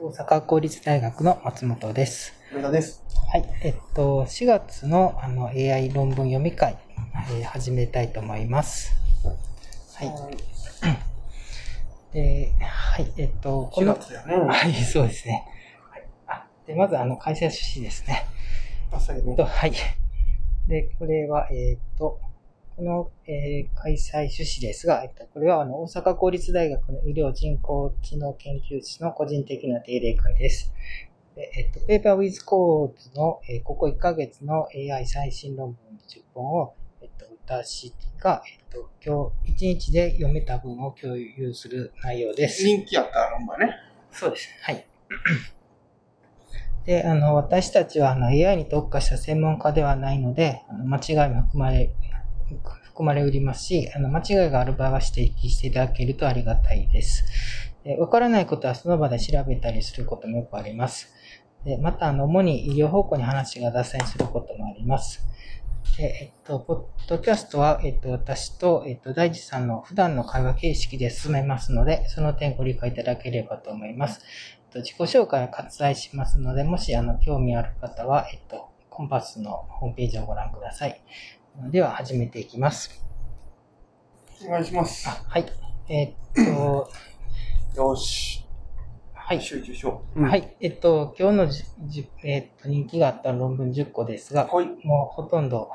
大阪公立大学の松本です。上田です。はい。えっと、4月のあの AI 論文読み会、えー始めたいと思います。はい。で、はい。えっと、こ4の、月だよね。はい、そうですね。はい、あで、まず、あの、開催趣旨ですね。朝日ねえっと、はい。で、これは、えっと、この、えー開催趣旨ですが、えっと、これはあの大阪公立大学の医療人工知能研究室の個人的な定例会です。でえっと、ペーパーウィズコーズの、えーここ1ヶ月の AI 最新論文10本を、えっと、私が、えっと、今日1日で読めた文を共有する内容です。人気あった論文ね。そうです。はい。で、あの、私たちはあの AI に特化した専門家ではないので、あの間違いも含まれ、含まれおりますし、あの、間違いがある場合は指摘していただけるとありがたいです。わからないことはその場で調べたりすることもよくあります。でまた、あの、主に医療方向に話が脱線することもあります。えっと、ポッドキャストは、えっと、私と、えっと、大地さんの普段の会話形式で進めますので、その点ご理解いただければと思います。えっと、自己紹介を割愛しますので、もし、あの、興味ある方は、えっと、コンパスのホームページをご覧ください。では、始めていきます。お願いしますあ。はい。えっと、よし。はい。集中しよう。。はいい。えっと、今日のじじ、えっと、人気があった論文10個ですが、はい。もうほとんど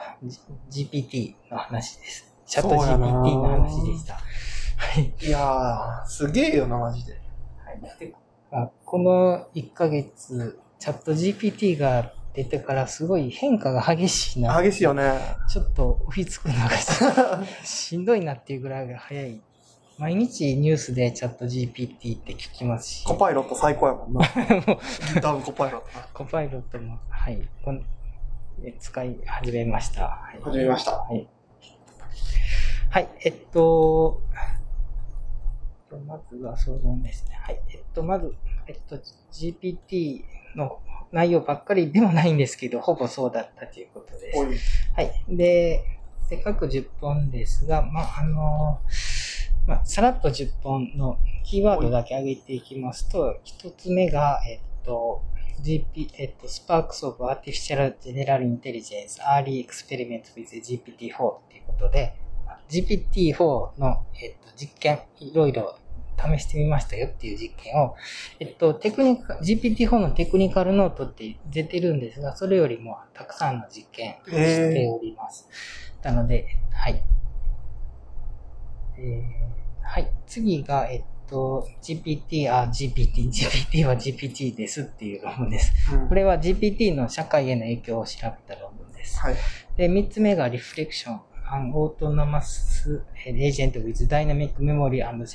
G- GPT の話です。チャット GPT なの話でした。はい。いやー、すげえよな、マジで。であこの1ヶ月、チャット GPT が出てからすごい変化が激しいな。激しいよね。ちょっと追いつくのが しんどいなっていうぐらいが早い。毎日ニュースでチャット GPT って聞きますし、コパイロット最高やもんな。多分コパイロットな。コパイロットも、はい、こんえ使い始めました。はい始めました。はい。はい、えっと、まずは相談ですね。はい。えっと、まず、えっと、GPT の内容ばっかりではないんですけど、ほぼそうだったということです。はい。で、せっかく10本ですが、まあ、あの、まあ、さらっと10本のキーワードだけ上げていきますと、一つ目が、えっと、GP、えっと、Sparks of Artificial General Intelligence Early Experiment with GPT-4 ということで、GPT-4 の、えっと、実験、いろいろ試してみましたよっていう実験を、えっと、テクニカ、GPT-4 のテクニカルノートって出てるんですが、それよりもたくさんの実験をしております。なので、はい。えーはい。次が、えっと、GPT、あ、GPT、GPT は GPT ですっていう論文です。うんこれは GPT の社会への影響を調べた論文です。はい。で、三つ目が Reflection an autonomous agent with dynamic memory and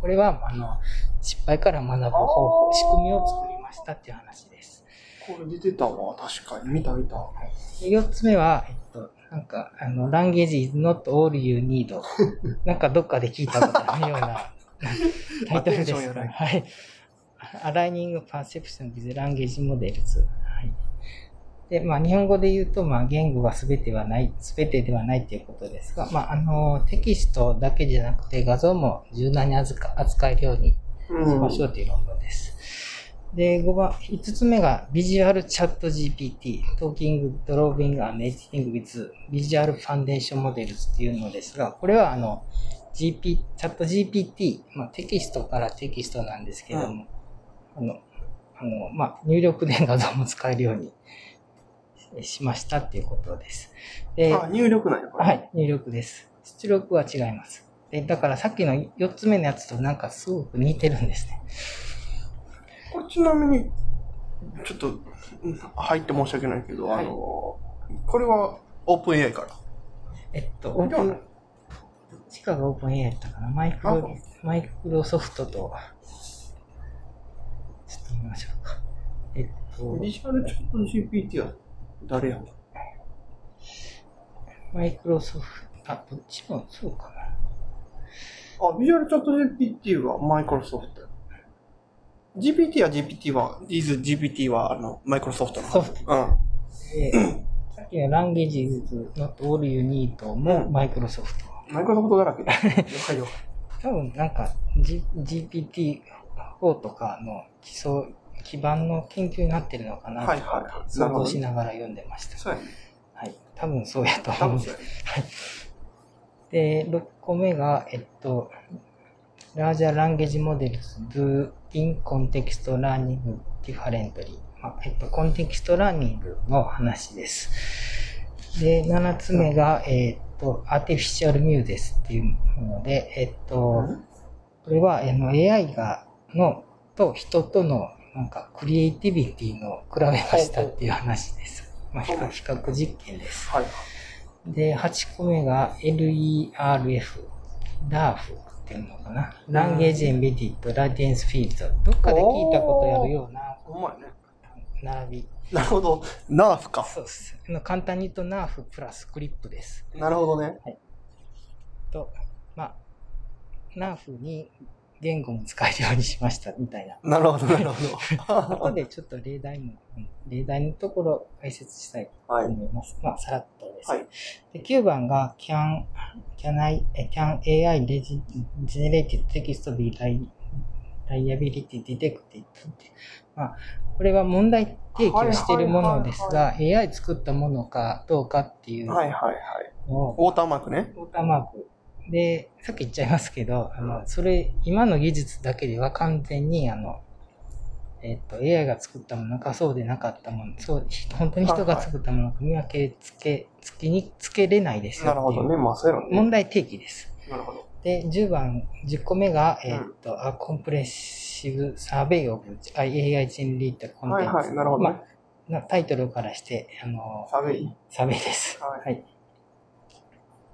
これはあの失敗から学ぶ方法仕組みを作りましたっていう話です。これ出てたわ。確かに。見、4つ目は、えっと、なんかあの language is not all you need なんかどっかで聞いたことないような タイトルです。はい Aligning Perception with Language Modelsはい。で、まあ、日本語で言うと、まあ、言語が全てはない、全てではないということですが、まあ、あの、テキストだけじゃなくて画像も柔軟に扱扱えるようにしうんましょうという論文です。で、5番、5つ目が Visual Chat GPT、Talking, Drawing and Editing with Visual Foundation Models っていうのですが、これはあの、GP、チャット GPT、まあ、テキストからテキストなんですけども、あの、あの、まあ、入力で画像も使えるようにしましたっていうことです。で、あ、入力なんや。は。い、入力です。出力は違います。で、だからさっきの4つ目のやつとなんかすごく似てるんですね。これちなみに、ちょっと、うん入って申し訳ないけど、はいあの、これはオープン AI から？えっと、オープン、どっちかがオープン AI やったかな？マイクあロ、マイクロソフトと、ちょっと見ましょうか。えっと、ビジュアルチャット GPT は誰や？のマイクロソフト、あ、どっちもそうかな。あ、ビジュアルチャット GPT はマイクロソフト。GPT は GPT は、is GPT はあの、マイクロソフトなの。ソフトうん。で、さっきの Languages Not All You Need もマイクロソフト。マイクロソフトだらけだ。了解了多分なんか、G、GPT 方とかの基礎、基盤の研究になってるのかなとはいはいか想像しながら読んでました。はい。多分そうやと多思うんですや。ね。で、6個目が、えっと、Larger Language Models do in Context Learning Differently。まあえっと、 context learning の話です。で、7つ目が、えっと、Artificial Muses っていうもので、えっと、これはあの AI が、の、と人との、なんか、クリエイティビティの比べましたっていう話です。まあ、比較実験です。はい。で、8個目が LERF、LARF っていうのかな。Language Embedded Lattice Field。どっかで聞いたことあるようなほんまやね。並び。なるほど。ナーフか。そうです。簡単に言うと NARF プラスクリップです。なるほどね。と、まあ、NARF に言語も使えるようにしましたみたいな。なるほど、なるほ後でちょっと例題も、うん例題のところ解説したいとど。はい。思います。まあ、さらっとです。はいで9番が can, can, I, え can AI generated text be li- liability detected? って、まあ、これは問題提起をしているものですが、AI 作ったものかどうかっていうのはいはいはい。を、ウォーターマークね。ウォーターマーク。で、さっき言っちゃいますけど、あの、それ、今の技術だけでは完全に、あの、えっ、と、AI が作ったものか、そうでなかったもの、そう、本当に人が作ったものか見分けつけ、つけに、つけれないですよなるほどね。まあ、そうやろね。問題提起です。なるほど。で、10番、10個目が、えっ、と、A Comprehensive Survey of AI Generated Content。はいはい。なるほどね。まあなタイトルからして、あの、サベイ？サベです。はいはい。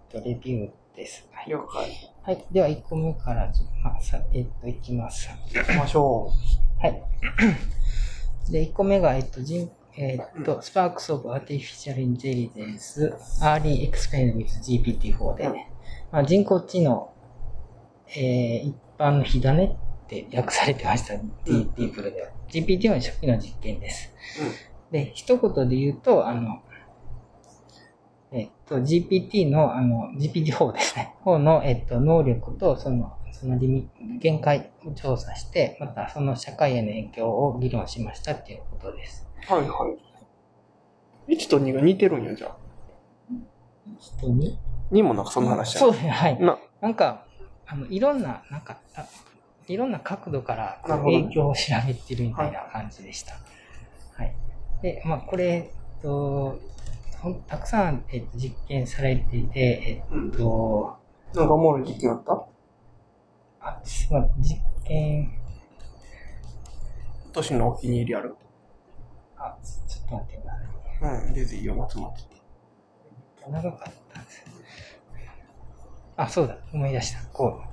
とレビューです。はい。了解。はい。では、1個目から、まあ、さえっ、と、いきます。行きましょはい。で、1個目が、えっ、と、人、えっ、と、Sparks of Artificial Intelligence Early Experiment with GPT-4 で、うんまあ、人工知能、えー、一般の火種って訳されてました、うん D ディープルでは。GPT の初期の実験です。う。で、一言で言うと、あの、えっと、GPT の、あの、GPT-4 ですね。4の、えっと、能力と、その、そのリミ限界を調査して、またその社会への影響を議論しましたっていうことです。はいはい。1と2が似てるんや、じゃあ。人に2もなんかそんな話やそうですね、はい。な、なんか、あの、いろんな、なんか、あいろんな角度から影響を調べてるみたいな感じでした。はい。で、まあ、これ、えっと、たくさん、えっと、実験されていて、うんえっと、なんかおもろい実験あった？あ、まあ、実験、都市のお気に入りある？あ、ちょっと待ってくださいね。うん、全然いいよ、松本。長かったんです。あ、そうだ、思い出した。こう。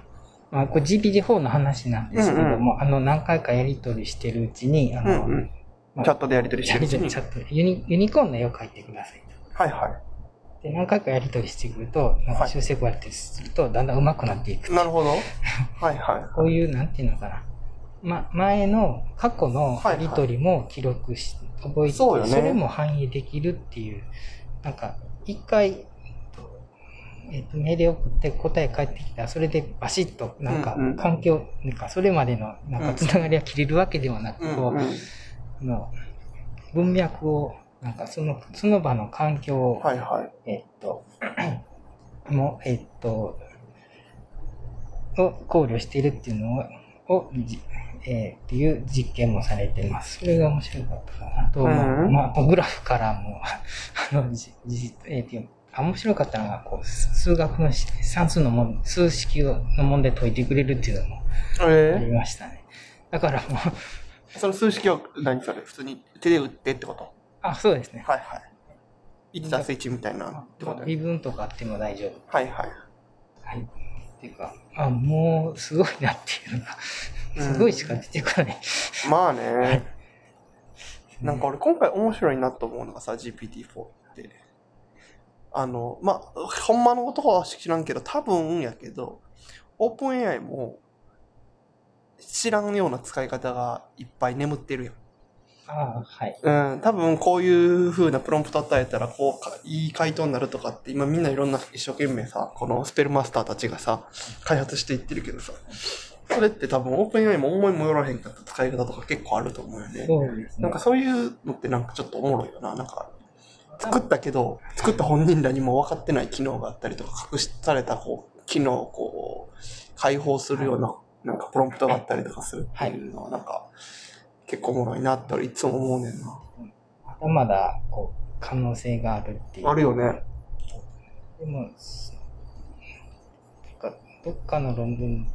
まあ、これ GPT-4 の話なんですけども、あの、何回かやり取りしてるうちに、あうの、んうん。まあチャットでやり取りしてやる。チャットユニ、ユニコーンの絵を描いてくださいと。はいはい。で、何回かやり取りしてくると、なんか修正こうやってすると、だんだん上手くなっていく。なるほど。はいはこういう、なんていうのかな。ま、前の、過去のやり取りも記録し、覚えて、それも反映できるっていう、なんか、一回、えっと、命令を送って答え返ってきたら、それでバシッと、なんか環境、なんか、それまでの、なんか、つながりが切れるわけではなく、こう、の、文脈を、なんか、その、その場の環境を、はいはい。えっと、もう、えっと、を考慮しているっていうのを、をじえーっていう実験もされてます。それが面白かったかな。あと、まあうんまあ、グラフからも、あの、じ、じ、えーっていう、あ面白かったのが、こう、数学のし算数のもん、数式をの問題解いてくれるっていうのもありえましたね。だからもう、ー、その数式を何それ？普通に手で打ってってこと？あ、そうですね。はいはい。1たす1みたいなってこと微分とかあっても大丈夫。はいはい。はい。っていうか、あ、もう、すごいなっていうのが、すごいしか出てこない。まあね。なんか俺今回面白いなと思うのがさ、GPT-4 って。あの、まあ、ほんまのことは知らんけど、多分やけど、オープン AI も知らんような使い方がいっぱい眠ってるよ。ああ、はい。うん、多分こういう風なプロンプト与えたら、こうか、いい回答になるとかって、今みんないろんな一生懸命さ、このスペルマスターたちがさ、開発していってるけどさ、それって多分オープン AI も思いもよらへんかった使い方とか結構あると思うよね。そうですね。なんかそういうのってなんかちょっとおもろいよな。なんか、作ったけど、作った本人らにも分かってない機能があったりとか、隠されたこう、機能をこう、解放するような、なんかプロンプトがあったりとかするっていうのは、なんか、結構おもろいなって俺いつも思うねんな。まだまだ、こう、可能性があるっていう。あるよね。でも、どっかの論文、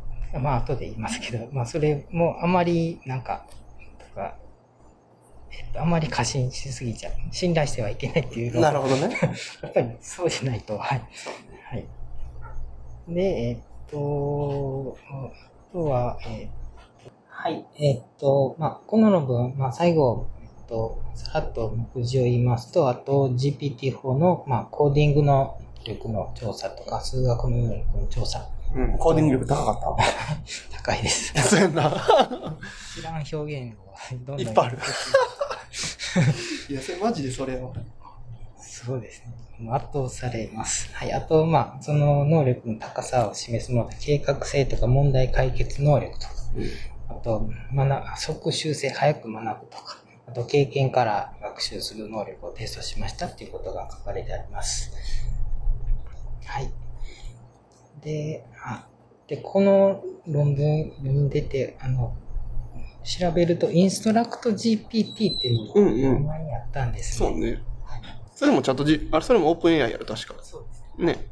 まあ後で言いますけど、まあそれもあまりなんか、とか、えっと、あまり過信しすぎちゃう。信頼してはいけないっていうのはなるほどね。やっぱりそうじゃないと、はい。はい。で、えっと、あとは、えっと、はい。えっと、まあ、この論文、まあ、最後、えっと、さらっと目次を言いますと、あと GPT-4 の、まあ、コーディングの力の調査とか、数学の能力の調査、うん、コーディング力高かっ 高いです。た。そうな。知らん表現をどんどんいっぱいある いや、それマジでそれは。そうですね。圧倒されます。はい。あと、まあ、その能力の高さを示すもので、計画性とか問題解決能力とか、あと、学、即習性、早く学ぶとか、あと、経験から学習する能力をテストしましたっていうことが書かれてあります。はい。で、あ、で、この論文読んでて、あの、調べると、インストラクト GPT っていうのがうんうん。前にあったんですそうね。それもちゃんとじ、あれ、それもオープン AI やる、確か。そうですね。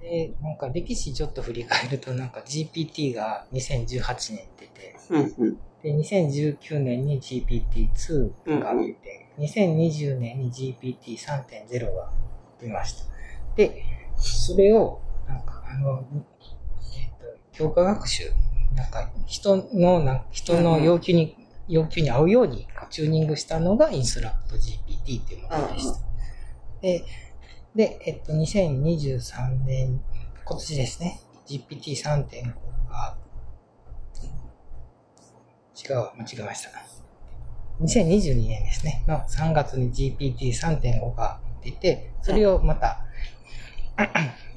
で、なんか歴史ちょっと振り返ると、なんか GPT が2018年出て、うんうん。で、2019年に GPT-2 が出て、2020年に GPT3.0 が出ました。で、それを、なんかあの、えっ、と、強化学習、なんか人の、なん人の要求に、要求に合うようにチューニングしたのがインストラクト GPT っていうものでした。で、で、えっと、2023年、今年ですね、GPT3.5 が、違う、間違えました。2022年ですね、の3月に GPT3.5 が出て、それをまた、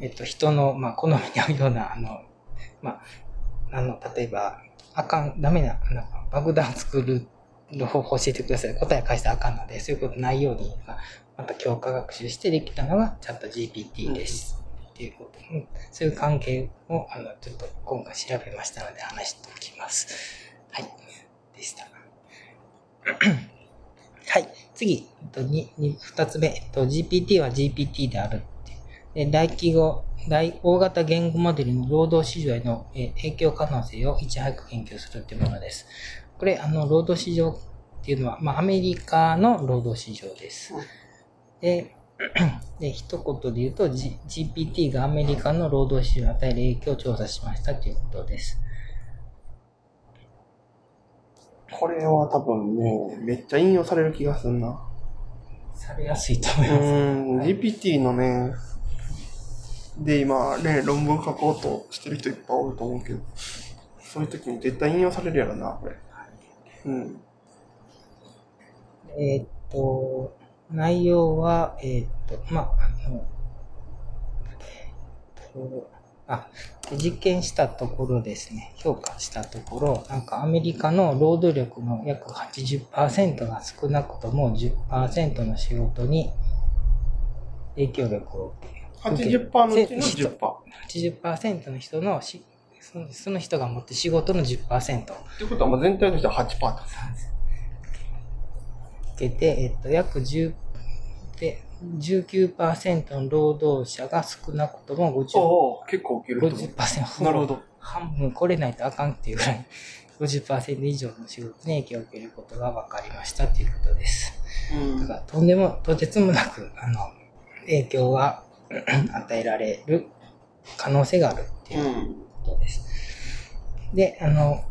えっと、人の、まあ、好みに合うような、あの、まあ、あの、例えば、あかん、ダメな、なんか爆弾作る方法教えてください。答え返したらあかんので、そういうことないように、また強化学習してできたのがチャット GPT です。っていうこと。うんそういう関係を、あの、ちょっと今回調べましたので話しておきます。はい。でした。はい。次、えっと、に、に、二つ目、えっと、GPT は GPT である。で、大規模、大、大型言語モデルの労働市場へのえー影響可能性をいち早く研究するっていうものです。これ、あの、労働市場っていうのは、まあ、アメリカの労働市場です。で、で、一言で言うと、G、GPT がアメリカの労働市場に与える影響を調査しましたということです。これは多分ね、めっちゃ引用される気がするな。されやすいとう思います。ん、GPT のね、で、今ね、論文書こうとしてる人いっぱいおると思うけど、そういう時に絶対引用されるやろな、これ。うん。えーっと、内容は、えーっと、まあ、あの、えーっとあ、で実験したところですね、評価したところ、なんかアメリカの労働力の約80%が少なくとも10%の仕事に影響力を受け80%のうちの10%。80%の人のしその人が持って仕事の10%ってことはもう全体としては8%だ。受けて、えっと、約10で19%の労働者が少なくとも50%おお結構受けると思50%う。なるほど。半分来れないとあかんっていうぐらい50%以上の仕事に影響を受けることが分かりましたということです。うんだからとんでもとてつもなくあの影響が 与えられる可能性があるっていううん。ことです。で、あの、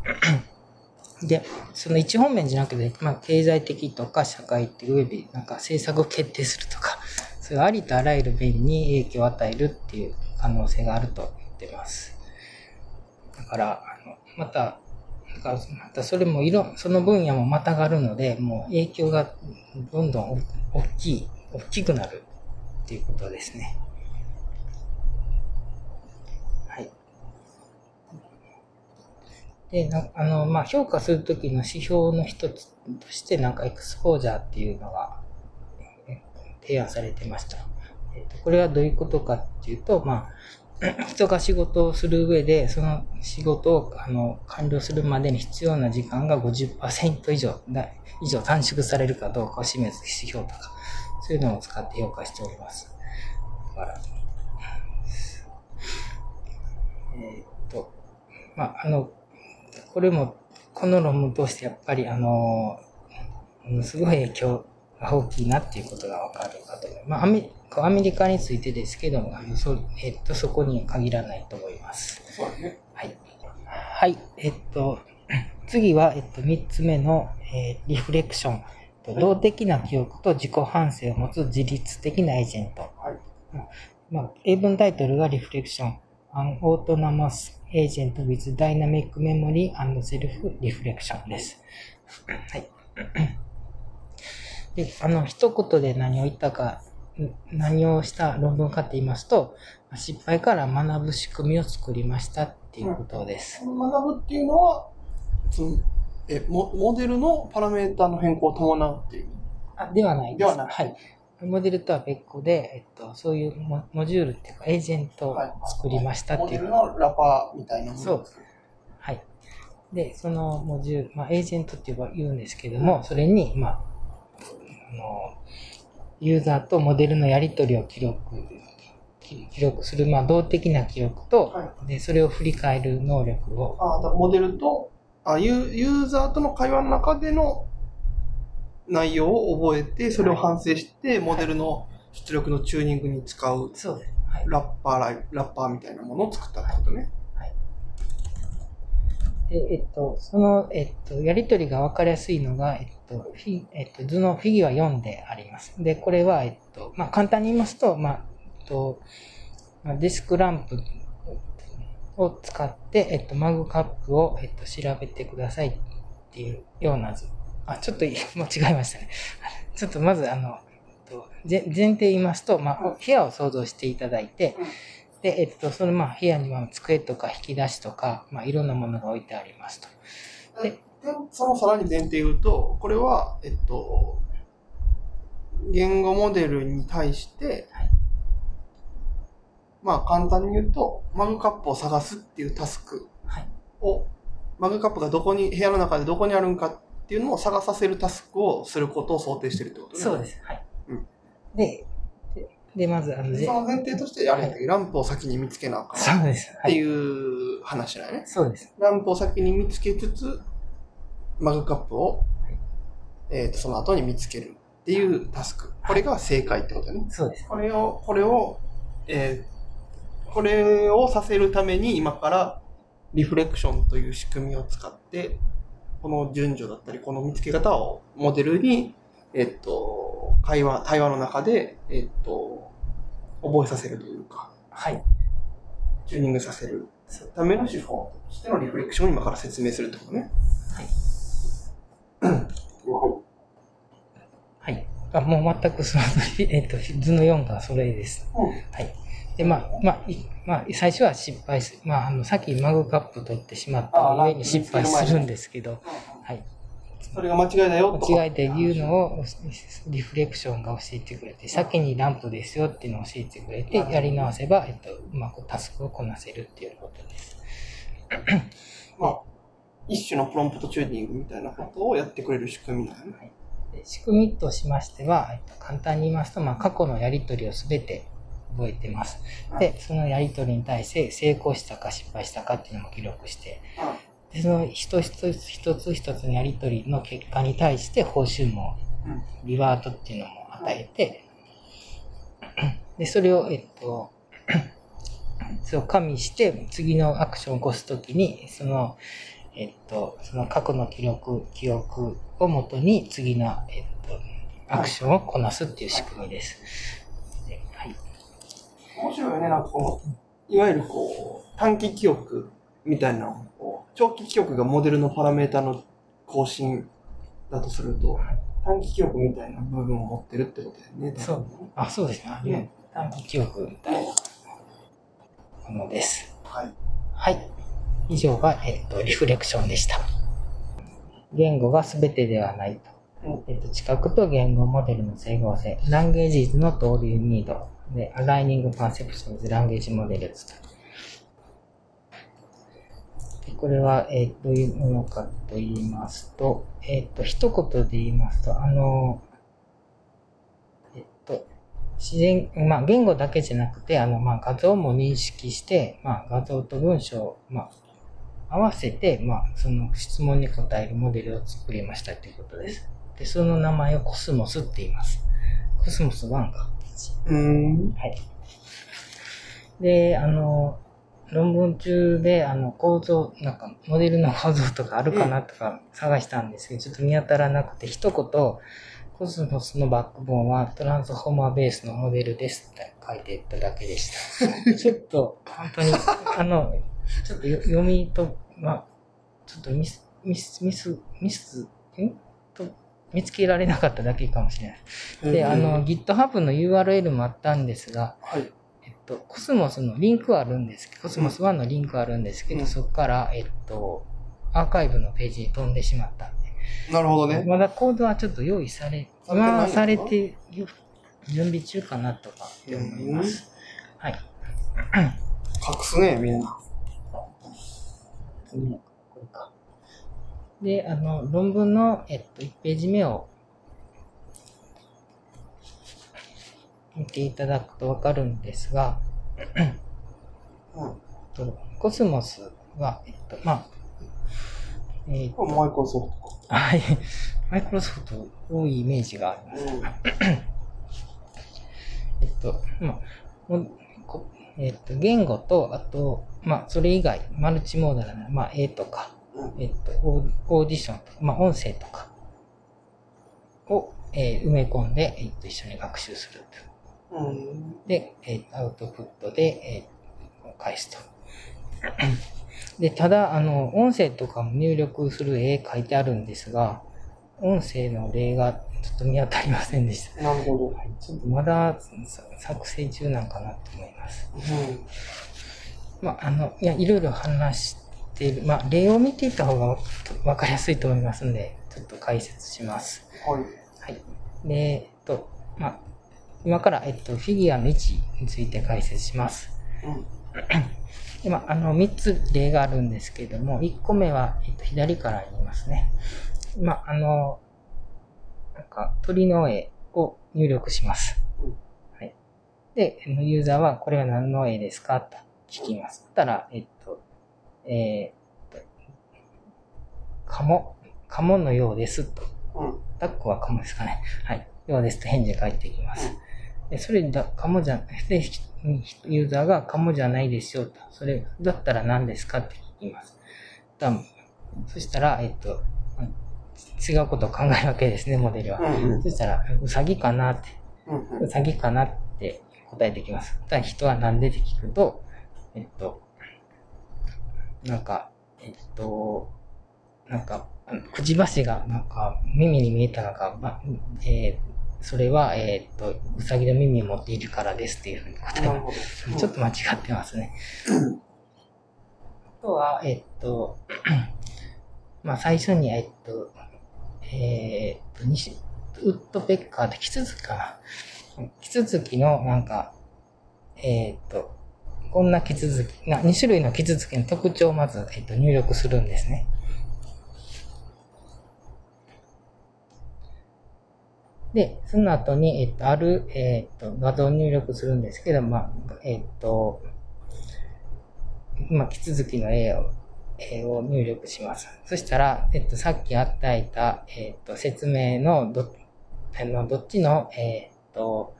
で、その一方面じゃなくて、まあ、経済的とか社会的及びなんか政策を決定するとか、そういうありとあらゆる面に影響を与えるっていう可能性があると言ってます。だから、あのまた、またそれも色、その分野もまたがるので、もう影響がどんどん大きい、大きくなるっていうことですね。はい。で、あの、まあ、評価するときの指標の一つとして、なんかエクスポージャーっていうのが提案されてました。えっと、これはどういうことかっていうと、まあ、人が仕事をする上で、その仕事をあの完了するまでに必要な時間が50%以上以上短縮されるかどうかを示す指標とか、そういうのを使って評価しております。だから、えーっと、まあ、あの、これも、この論文としてやっぱり、あの、ものすごい影響が大きいなっていうことがわかるかと思います。まあ、アメアメリカについてですけども、あのそえっと、そこには限らないと思います。そうだね。はい。はい。えっと、次は、えっと、3つ目の、えーリフレクション。えっと動的な記憶と自己反省を持つ自律的なエージェント。はい。まあ、英文タイトルがリフレクション。An Autonomous Agent with Dynamic Memory and Self Reflection です。はい。で、あの、一言で何を言ったか、ん何をした論文かって言いますと、失敗から学ぶ仕組みを作りましたっていうことです。その学ぶっていうのは、えモモデルのパラメータの変更を伴うっていう。あではないです。ではなくはい。モデルとは別個で、えっと、そういうモモジュールっていうか、エージェントを作りましたっていう。モデルのラパーみたいなものそう。はい。で、そのモジュール、まあ、エージェントって言うんですけども、それに、まあ、あの、ユーザーとモデルのやり取りを記録、記記録する、まあ、動的な記録と、はで、それを振り返る能力を、あだからモデルとあユー、ユーザーとの会話の中での内容を覚えて、それを反省して、モデルの出力のチューニングに使うそうです。はい。ラッパーライラッパーみたいなものを作ったってことね。で、えっと、その、えっと、やり取りが分かりやすいのが、えっと、フィえっと、図のフィギュア4であります。で、これは、えっと、まあ、簡単に言いますと、まあ、えっと、まあディスクランプを使って、えっと、マグカップを、えっと、調べてくださいっていうような図。あ、ちょっと、もう違いましたね。ちょっとまず、あの、前提言いますと、まあ、部屋を想像していただいて、で、えっと、そのまあ部屋には机とか引き出しとか、まあいろんなものが置いてありますと。ででそのさらに前提言うと、これは、えっと、言語モデルに対して、はいまあ簡単に言うと、マグカップを探すっていうタスクはい。を、マグカップがどこに、部屋の中でどこにあるんかっていうのを探させるタスクをすることを想定してるってことね。そうです。はい。うんで、で、でまず、あの、その前提として、あれやったっけランプを先に見つけなあかんっそうです。はい。ていう話だよね。そうです。ランプを先に見つけつつ、マグカップを、えっ、と、その後に見つけるっていうタスク。これが正解ってことだね。そうです。これを、これを、えーこれをさせるために今からリフレクションという仕組みを使って、この順序だったり、この見つけ方をモデルに、えっ、と、会話、対話の中で、えっ、と、覚えさせるというか、はい。チューニングさせるための手法としてのリフレクションを今から説明するってことね。はい。はい。あ、もう全くその、えっと、図の4がそれです。はい。で、まあ、まあ、いまあ、最初は失敗する。まあ、あの、さっきマグカップ取ってしまったあ上に失敗するんですけど、はい。それが間違いだよと。間違えて言うのをリフレクションが教えてくれて、先にランプですよっていうのを教えてくれて、やり直せば、えっと、うまくタスクをこなせるっていうことです。まあ、一種のプロンプトチューニングみたいなことをやってくれる仕組みだよね。で仕組みとしましては、えっと、簡単に言いますと、まあ、過去のやり取りをすべて覚えてます。で、そのやり取りに対して成功したか失敗したかっていうのも記録して、でその一つ一つ一つ一つのやり取りの結果に対して報酬もリワードっていうのも与えて、で、それを、えっと、そう加味して次のアクションを起こすときに、その、えっと、その過去の記録、記憶をもとに次の、えっと、アクションをこなすっていう仕組みです。面白いよね、なんかこの、いわゆるこう、短期記憶みたいな長期記憶がモデルのパラメータの更新だとすると、短期記憶みたいな部分を持ってるってことだよね。そうあ、そうですね。ね短期記憶みたいなものです。はい。はい。以上が、えっと、リフレクションでした。言語が全てではないと。えっと、知覚と言語モデルの整合性。Language is not all you need. で、Aligning Perception with Language Models と。これは、えーどういうものかと言いますと、えっ、と、一言で言いますと、あの、えっと、自然、まあ、言語だけじゃなくて、あの、まあ、画像も認識して、まあ、画像と文章を、まあ、合わせて、まあ、その質問に答えるモデルを作りましたということです。で、その名前をコスモスって言います。コスモス1か。うん。はい。で、あの、論文中で、あの、構造、なんか、モデルの構造とかあるかなとか探したんですけど、ちょっと見当たらなくて、一言、コスモスのバックボーンはトランスフォーマーベースのモデルですって書いていっただけでした。ちょっと、本当に、あの、ちょっとよ読みと、まあ、ちょっとミス、ミス、ミス、ミス、ん？と、見つけられなかっただけかもしれない。で、あの、、GitHub の URL もあったんですが、はい。えっと、コスモスのリンクはあるんですけど、コスモス1のリンクはあるんですけど、うんそこから、えっと、アーカイブのページに飛んでしまったんで、なるほどね。まだコードはちょっと用意され、まあ、されて、準備中かなとかって思います。はい。隠すね、みんな。次のこれか。で、あの、論文の、えっと、1ページ目を見ていただくとわかるんですが、うん。とコスモスは、えっと、まあ、えーこれマイクロソフトはい。マイクロソフト多いイメージがあります。か。えっと、まあ、えっと、言語と、あと、まあ、それ以外、マルチモーダルな、まあ、絵とか、うん。えっと、オーディションとか、まあ、音声とかを、えー埋め込んで、えっと、一緒に学習すると。うん。で、えーアウトプットで、えー返すと。で、ただ、あの、音声とかも入力する絵書いてあるんですが、音声の例がちょっと見当たりませんでした。なるほど。はいちょっとまださ作成中なんかなと思います。うん。まあ、あの、いや、いろいろ話している、まあ、例を見ていった方がわわかりやすいと思いますんで、ちょっと解説します。はい。はい。で、えっと、まあ、今から、えっと、フィギュアの位置について解説します。うん。でまあ、あの、3つ例があるんですけれども、1個目は、えっと、左から言いますね。まあ、あの、なんか、鳥の絵を入力します。うんはい。で、ユーザーは、これは何の絵ですか？と聞きます。たら、えっと、えーカモ、カモのようですと。うん。タックはカモですかね。はい。ようですと返事が返ってきます。でそれだ、カモじゃ、で、ひユーザーがカモじゃないですよと。それ、だったら何ですかって聞きます。だそしたら、えっと、違うことを考えるわけですね、モデルは。うん。そしたら、ウサギかなって、うん。ウサギかなって答えてきます。ただ人はなんでって聞くと、えっと、なんか、えっと、なんか、くちばしがなんか耳に見えたのか、まえーそれは、えっと、ウサギの耳を持っているからですっていうふうに答えま。す。ちょっと間違ってますね。あとは、えっと、まあ最初に、えっと、えーっと、西ウッドペッカーってキツツキかな。キツツキのなんか、えーっと、こんなキツツキ、2種類のキツツキの特徴をまず、えっと、入力するんですね。で、その後に、えっと、ある、えっと、画像を入力するんですけど、まあ、えっと、まあ、キツツキの絵を、絵を入力します。そしたら、えっと、さっき与えた、えっと、説明のど、あの、どっちの、えっと、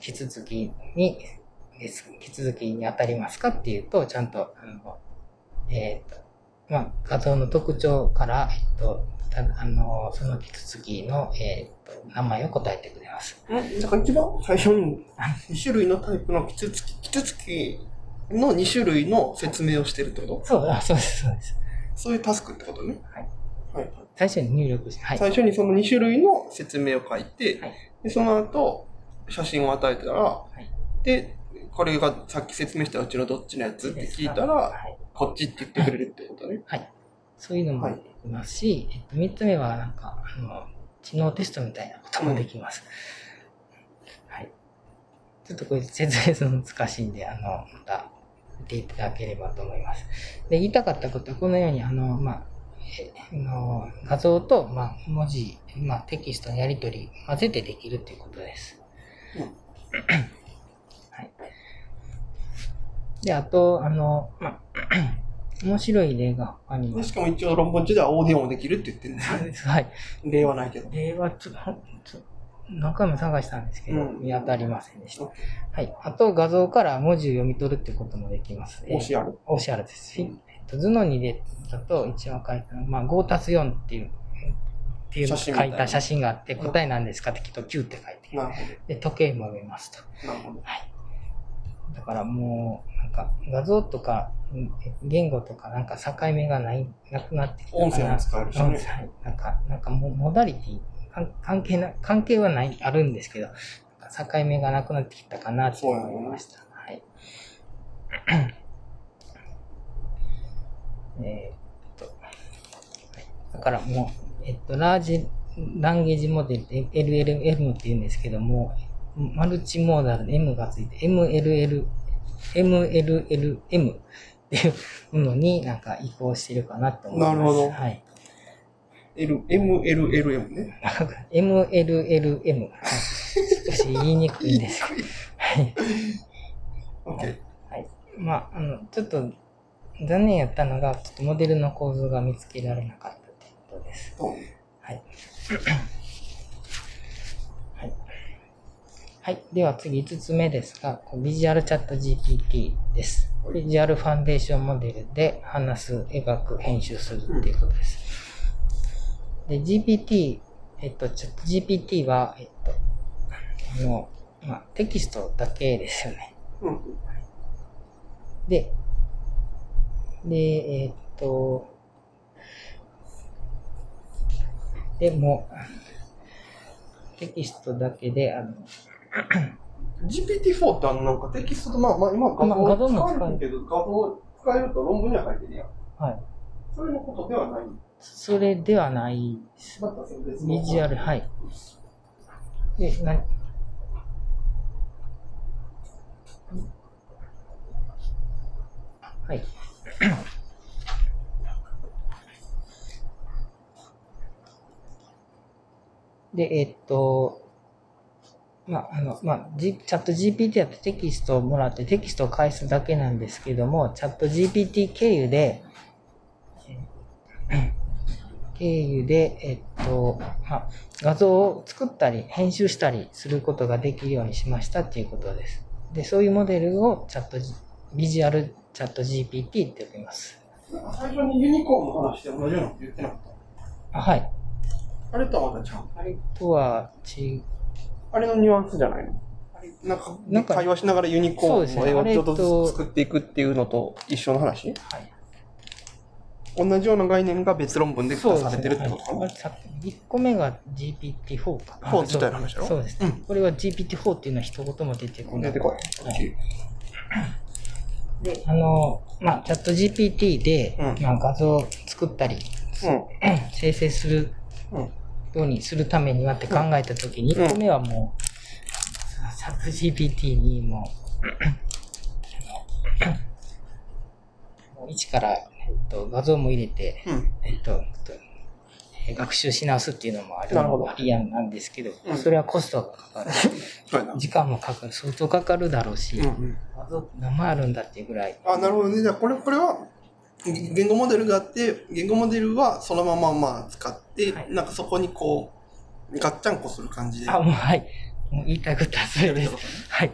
キツツキに、です、キツツキに当たりますかっていうと、ちゃんと、あの、えっと、まあ、画像の特徴から、えっと、たあの、そのキツツキの、えっと、名前を答えてくれます。うんだから一番最初に2種類のタイプのキツツキ、キツツキの2種類の説明をしてるってこと？そう、あ、そうです、そうです。そういうタスクってことね？はい。はい。最初に入力して、はい。最初にその2種類の説明を書いて、はいでその後、写真を与えたら、いで、これがさっき説明したうちのどっちのやつって聞いたら、はい。こっちって言ってくれるってことね。はい。そういうのもできますし、えっと、3つ目はなんか、あの、知能テストみたいなこともできます。はい。ちょっとこれ説明するの難しいんで、あの、また見ていただければと思います。で、言いたかったことはこのように、あの、まあ、えあの画像と、まあ、文字、まあ、テキストのやり取り混ぜてできるということです。うんはい。で、あと、あの、まあ、面白い例が他にもで。しかも一応論文中ではオーディオもできるって言ってるんです。はい。例はないけど。例はちょっと、何回も探したんですけど、うん見当たりませんでした。はい。あと、画像から文字を読み取るってこともできます。えー OCR? OCR です。フィえっと図の2でだと一番書いたまあ、5たす4っていう、っていうのを書いた写真があって、答えなんですかって聞くと9って書いてで、時計も読めますと。ど。なるほど。だからもう、なんか画像とかうん言語とかなんか境目がない、なくなってきた。音声も使えるしねなんか、なんかもうモダリティ、関関係な、関係はない、あるんですけど、なんか境目がなくなってきたかなと思いました。はい。えーっと、はいだからもう、えっと、ラージランゲージモデルで LLM って言うんですけども、マルチモーダルで M がついて MLL、MLLM っていうものになんか移行してるかなと思います。なるほどはい。L、MLLM ね。MLLM。はい少し言いにくいんですよ。はい。OK。はい。まあ、あの、ちょっと残念やったのが、ちょっとモデルの構造が見つけられなかったということです。はい。はい。では次5つ目ですが、ビジュアルチャット GPT です。ビジュアルファンデーションモデルで話す、描く、編集するっていうことです。で、GPT、えっと、チャット GPT は、えっと、あの、まあ、テキストだけですよね。うん。で、で、えーっと、でも、テキストだけで、あの、GPT-4 ってあのなんかテキストと、まあまあ今画像像も使えるけど、画像使えると論文には書いてるやん。はい。それのことではない。それではないです。またそれですビジュアル、はい。で、な、はい。で、えっと、まあ、あの、まあ、G、チャット GPT だとテキストをもらってテキストを返すだけなんですけども、チャット GPT 経由で、え経由で、えっと、まあ、画像を作ったり、編集したりすることができるようにしましたっていうことです。で、そういうモデルをチャットビジュアルチャット GPT って呼びます。最初にユニコーンの話で同じようなこと言ってなかっあはい。た。あれとはまたちゃう。あれとは違う。あれのニュアンスじゃないの？なんか、なんか会話しながらユニコーンの絵をちょっとそうですねあれとずつ作っていくっていうのと一緒の話？はい。同じような概念が別論文で出されてるってことかな？はい、さ1個目が GPT-4 かな。4自体の話やろそうですね。うんこれは GPT-4 っていうのは一言も出てこない。出てこはいい。で、あの、まあ、チャット GPT で、うんまあ、画像を作ったり、うん。生成するうん。ようにするためにはって考えたときに、うん1個目はもう、チャット GPT にもう、もう一から、えっと、画像も入れて、うん。えっと、学習し直すっていうのもあるありやんなんですけど、うんそれはコストがかかる。時間もかかる、相当かかるだろうし。画像何枚あるんだっていうぐらい。あ、なるほどね。じゃあ、これ、これは、言語モデルがあって、言語モデルはそのまままあ使って、はいなんかそこにこう、ガッチャンコする感じで。あ、もうはい。もう言いたいことはそれです。はい。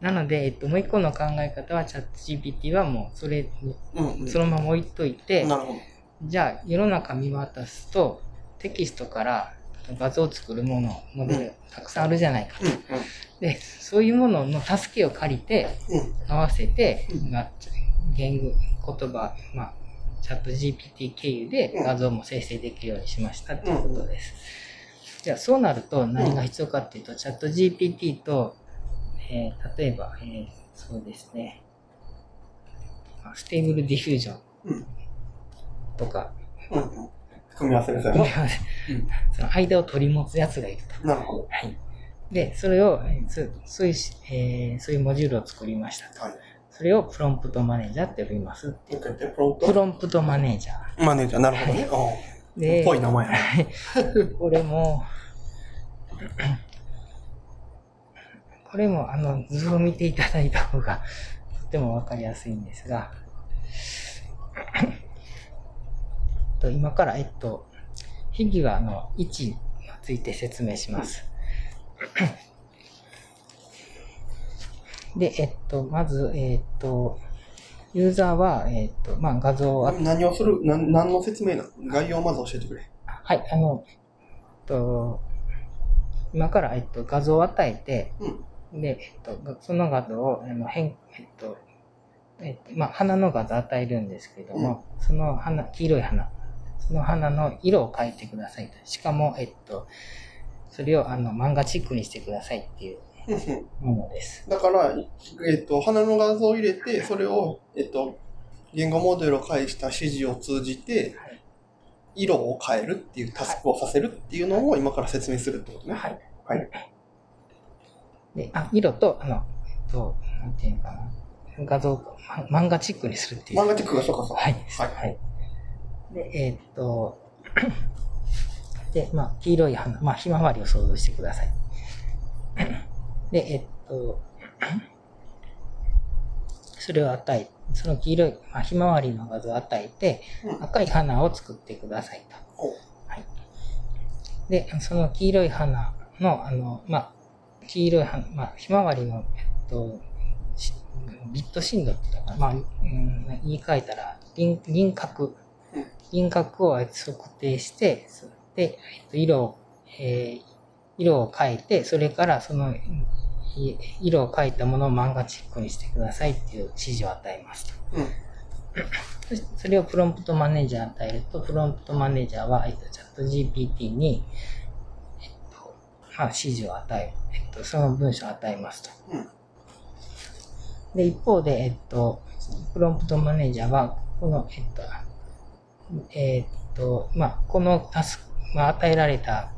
なので、えっと、もう一個の考え方は、チャット GPT はもう、それに、うんうん。そのまま置いといて、なるほど。じゃあ、世の中見渡すと、テキストから画像を作るもの、モデル、たくさんあるじゃないか。うんで、そういうものの助けを借りて、うん。うん。合わせてうん、が言語、言葉、まあ、チャット GPT 経由でうん画像も生成できるようにしましたということです。じゃあ、そうなると何が必要かっていうと、チャット GPT と、えー例えば、えーそうですね。 Stable Diffusionうんとか、うんうん。組み合わせですよね。うんその間を取り持つやつがいると。なるほど。はい。で、それを、えーそそういうし、えーそういうモジュールを作りましたと。はい。それをプロンプトマネージャーって呼びます。プロンプトロンプトマネージャー。マネージャー、なるほどね。で、ぽい名前やね。これも、これもあの図を見ていただいた方がとてもわかりやすいんですが、と今から、えっと、フィギュアの位置について説明します。で、えっと、まず、えっと、ユーザーは、えっと、まあ、画像を何をする、なん何の説明な？の概要をまず教えてくれ。はい、あの、えっと、今から、えっと、画像を与えて、で、えっと、その画像を、あの、変、えっと、えっと、まあ、花の画像を与えるんですけれども、その花、黄色い花、その花の色を変えてくださいと。しかも、えっと、それを、あの、漫画チックにしてくださいっていうものです。だから、えっと、花の画像を入れて、それを、えっと、言語モデルを介した指示を通じて、はい。色を変えるっていうタスクをさせるっていうのを今から説明するってことね。はい。はい。で、あ、色と、あの、えっと、なんていうのかな。画像をま漫画チックにするっていう。漫画チックがそうかそうか。はい。はいはい。で、えーっと、で、まあ、黄色い花、まあ、ひまわりを想像してください。で、えーっと、それを与え、その黄色い、まあ、ひまわりの画像を与えて、うん。赤い花を作ってくださいと。はい。で、その黄色い花の、あの、まあ、黄色い花、まあ、ひまわりの、えっと、しビット振動っていうのかな、まあ、うん、言い換えたら、輪輪郭うん、輪郭を測定して、そで、えっと、色を、えー色を変えて、それからその、い色を変えたものを漫画チックにしてくださいっていう指示を与えますと。うん。それをプロンプトマネージャーに与えると、プロンプトマネージャーは、えっと、チャット GPT に、えっと、まあ、指示を与え、えっと、その文章を与えますと。うん。で、一方で、えっと、プロンプトマネージャーは、この、えっと、えっと、まあ、このタスク、まあ、与えられた、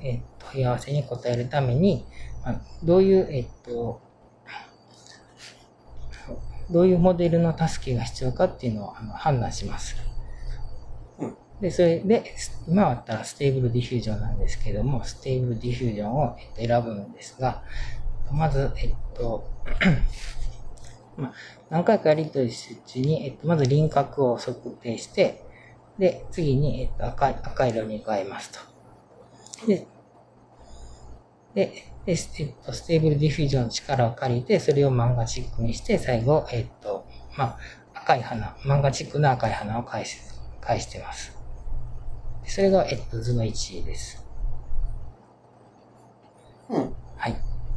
えっと、問い合わせに答えるために、まあ、どういう、えっと、どういうモデルの助けが必要かっていうのをあの判断します。うんで、それで、今だったら Stable Diffusion なんですけども、 Stable Diffusion をえっと選ぶんですが、まず、えっと、まあ、何回かやり取りするうちに、えっと、まず輪郭を測定して、で、次に、えっと、赤い、赤色に変えますと。で、で、でスえっと、 Stable Diffusion の力を借りて、それを漫画チックにして、最後、えっと、まあ、赤い花、漫画チックの赤い花を返す、返してます。でそれが、えっと、図の1です。うん。はい。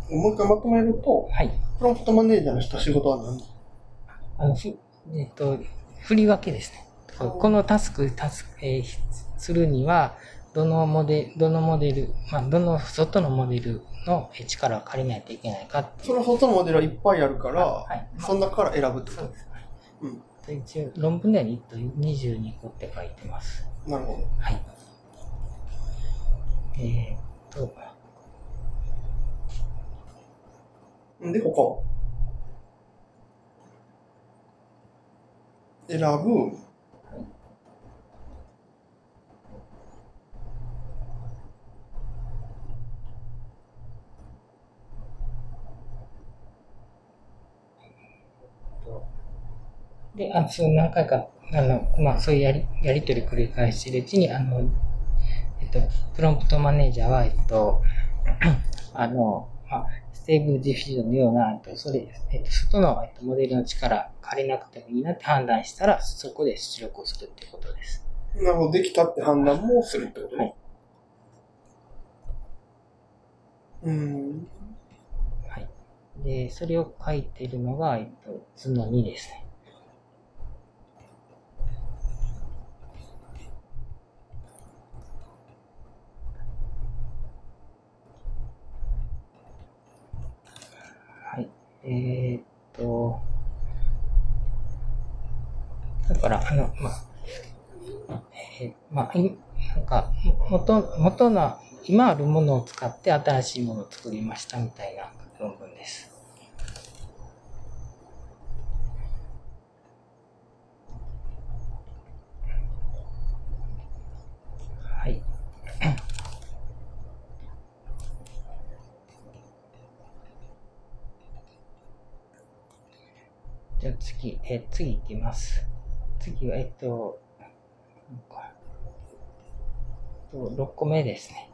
もう一回まとめると、はい。 prompt manager のした仕事は何？あの、ふ、えっと、振り分けですね。このタスク、タスク、えーするには、どのモデル、どのモデル、まあ、どの外のモデルのえー力を借りないといけないかっ。その外のモデルはいっぱいあるから、はいその中から選ぶってこそうです。と。うん。で一応、論文ではえっと22個って書いてます。なるほど。はい。えーっと、で、ここ。選ぶ。で、あそう何回か、あの、まあ、そういうやり、やりとり繰り返しているうちに、あの、えっと、 prompt manager は、えっと、あの、まあ、 Stable Diffusion のような、えっと、それ、えっと、外の、えっと、モデルの力借りなくてもいいなって判断したら、そこで出力をするっていうことです。なるほど。できたって判断もするってことね。はい。うーん。はい。で、それを書いているのが、えっと、図の2ですね。はい。えーっと、だから、あの、まあ、えーまあ、いなんか、元、元の、今あるものを使って新しいものを作りましたみたいな論文です。はい。じゃあ次、えー次いきます。次は、えっと、なんかと6個目ですね。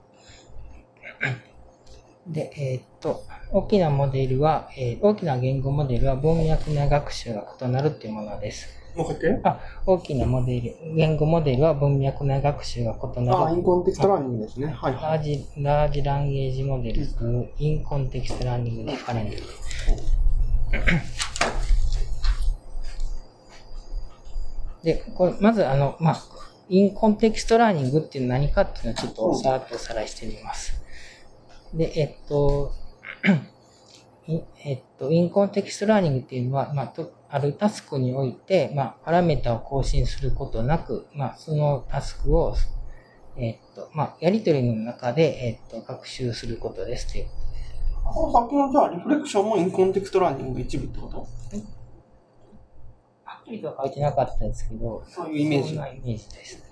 で、えーっと、大きなモデルは、えー大きな言語モデルは文脈内学習が異なるというものです。もう。あ、大きなモデル、言語モデルは文脈内学習が異なあ、イる。ンコンテクストラーニングですね。はいはい。ラージ、ラージランゲージモデルズ、in-context learning differently。で、これ、まず、あの、まあ、 in-context learning っていうのは何かっていうのをちょっとさらっとおさらいしてみます。で、えっと、いえっと、 in-context learning っていうのは、まあ、とあるタスクにおいて、まあ、パラメータを更新することなく、まあ、そのタスクを、えっと、まあ、やりとりの中で、えっと、学習することですっていう。このさっきのじゃあ、 Reflexion もインコンテクストラーニングの一部ってこと？はっきりとは書いてなかったですけど、そういうイメージイメージです。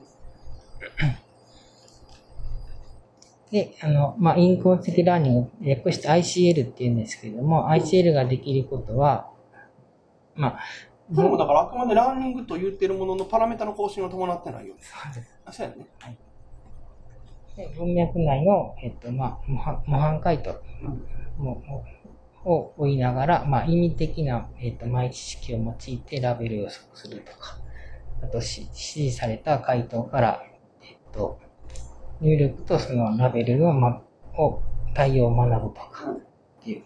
で、あの、まあ、 in-context learning、略して ICL って言うんですけれども、ICL ができることは、まあ、それもだからあくまで learning と言ってるもののパラメータの更新は伴ってないよ。あ、そうやね。で文脈内の、えっと、まあ、模範模範解答ももを追いながら、まあ、意味的な、えっと、前知識を用いてラベル予測するとか、あとし指示された回答から、えっと、入力とそのラベルの、ま、を対応を学ぶとかっていう。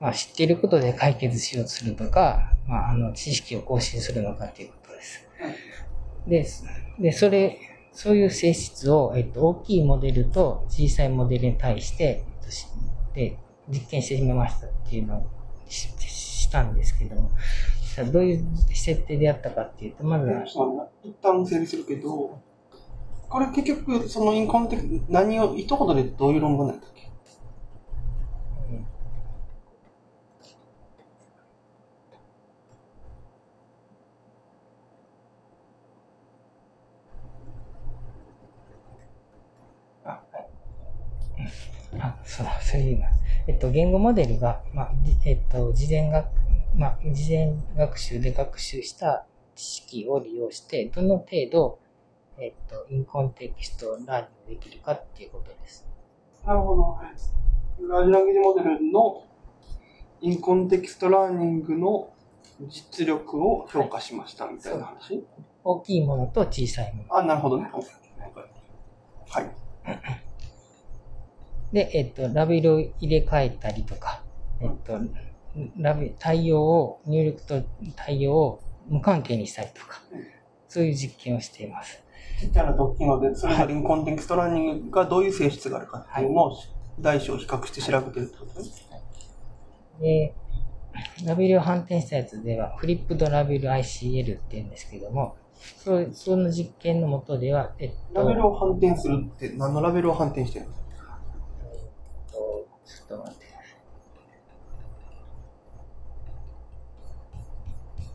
まあ、知っていることで解決しようとするとか、まあ、あの、知識を更新するのかっていうことです。で、で、それ、そういう性質を、えっと、大きいモデルと小さいモデルに対して、えっとで、実験してみましたっていうのをししたんですけども、さあどういう設定でやったかっていうと、まずは。一旦整理するけど、これ結局、そのインコンテク何を、一言でどういう論文なんだっけ？うんあ、はい。うんあ、そうだ、そういうの。えっと、言語モデルが、まあ、じえっと、事前学、まあ、事前学習で学習した知識を利用して、どの程度、えっと、 in-context learning できるかっていうことです。なるほど。 large language model の in-context learning の実力を評価しましたみたいな話、大きいものと小さいもの。あ、なるほどね。はい。で、えっと、ラベルを入れ替えたりとか、えっと、ラベ対応を、入力と対応を無関係にしたりとか、そういう実験をしています。ちっちゃな突起ので、それぞれ in-context learning がどういう性質があるかっていうのを大小比較して調べてるってことね。で、ラベルを反転したやつでは、フリップドラベル ICL って言うんですけども、そうその実験のもとでは、えっと、ラベルを反転するって何のラベルを反転してるのえっとっと待って。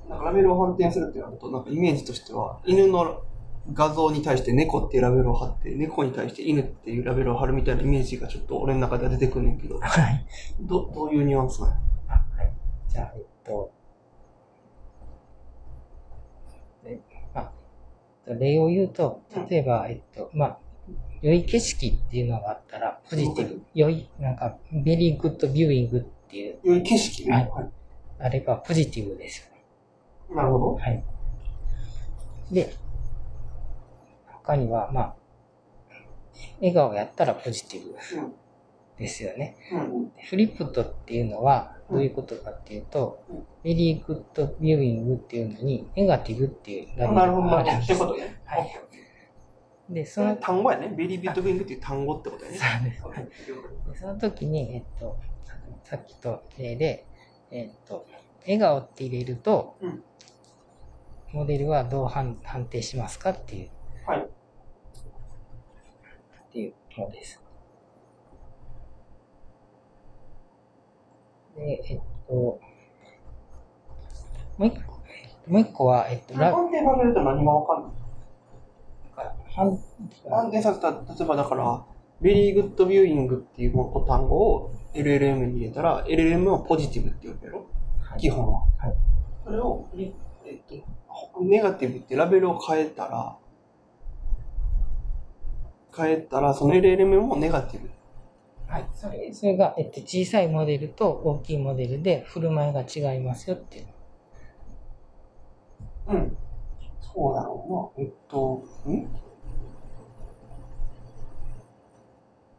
なんかラベルを反転するってなると、なんかイメージとしては、犬の画像に対して猫っていうラベルを貼って、猫に対して犬っていうラベルを貼るみたいなイメージがちょっと俺の中では出てくんねんけど、はい。どどういうニュアンスなのあ、はい。じゃあ、えっと、でまあ、例を言うと、例えば、えっと、まあ、良い景色っていうのがあったら、ポジティブ。良い、なんか、 very good viewing っていう、良い景色？ね。はいはいあれがポジティブですよね。なるほど。はい。で、他には、まあ、笑顔やったらポジティブうんですよね。うん flipped っていうのはどういうことかっていうとうん、 very good viewing っていうのに、ネガティブっていうラベるほど、なるほど。があるんですってことね。はいで、その、単語やね。 very good viewing っていう単語ってことやね。そうですでその時に、えっと、さっきと例で、えっと、笑顔って入れると、うんモデルはどう判判定しますかっていう、はい。っていうものです。で、えっと、もう一個、もう一個は、えっと、ラ判定されると何がわかんない判判定された、例えばだから、 very good viewing っていう単語を LLM に入れたら、LLM はポジティブって呼ぶやろはい基本は。はいそれを、えっと、ネガティブってラベルを変えたら、変えたら、その LLM もネガティブ。はい、それそれが、えっと、小さいモデルと大きいモデルで振る舞いが違いますよっていう。うん。そうだろうな。えっと、ん？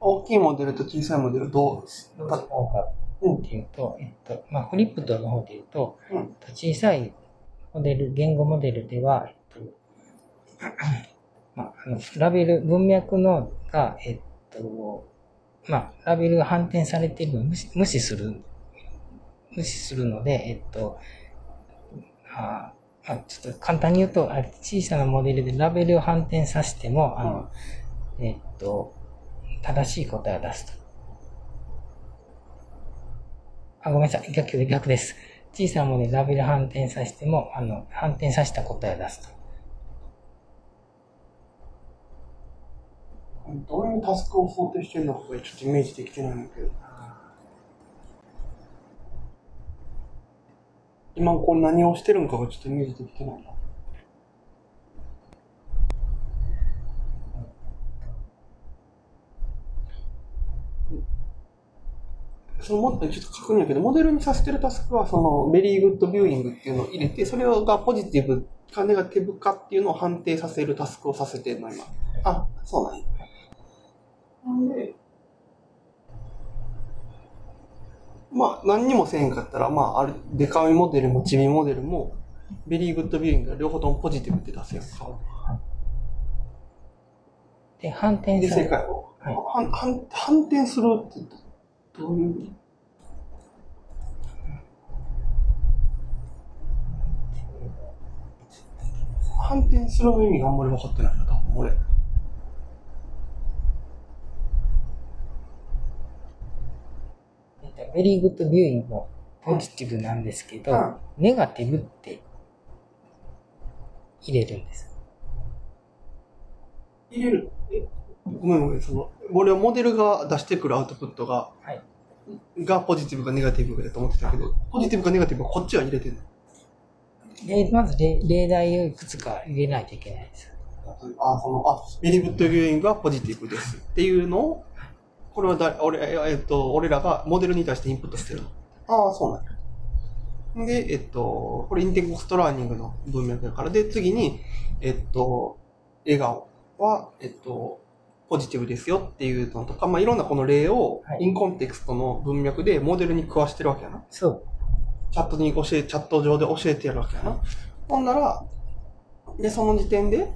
大きいモデルと小さいモデルどう？どう違うかっていうと、えっと、まあ、フリップドの方で言うと、うん。小さいモデル、言語モデルでは、えっと、まあ、あのラベル、文脈のが、えっと、まあ、ラベルが反転されているのを無視無視する、無視するので、えっと、あまあ、ちょっと簡単に言うと、あ小さなモデルでラベルを反転させても、あの、えっと、正しい答えを出すと。あ、ごめんなさい。逆で逆です。小さなものでラベル反転させても、あの、反転させた答えを出すと。どういうタスクを想定してるのかちょっとイメージできてないんだけど。今これ何をしてるのかがちょっとイメージできてないな。そのもちょっと確認やけど、モデルにさせてるタスクは、その、 very good viewing っていうのを入れて、それがポジティブかネガティブかっていうのを判定させるタスクをさせてるの、今。あ、そうなんや。なんで、まあ、何にもせえへんかったら、まあ、ある、デカいモデルもチビモデルも、 very good viewing が両方ともポジティブって出せやんか。で、反転で、され正解を。はい反反反転するってどうい反転する意味があんまり分かってないな、多分俺。 very good viewing もポジティブなんですけど、うんネガティブって入れるんです。入れる。えごめんごめん、その、俺はモデルが出してくるアウトプットが、はい。がポジティブかネガティブかだと思ってたけど、ポジティブかネガティブはこっちは入れてるで、まず例例題をいくつか入れないといけないです。あ、その、あ、 very good viewing はポジティブですっていうのを、これはだ、俺、ええっと、俺らがモデルに対してインプットしてるの。ああ、そうなんや。で、えっと、これ in-context learning の文脈だから、で、次に、えっと、笑顔は、えっと、ポジティブですよっていうのとか、まあ、いろんなこの例をはい、 in-context の文脈でモデルに食わしてるわけやな。そう。チャットに教え、チャット上で教えてやるわけやな。ほんなら、で、その時点で、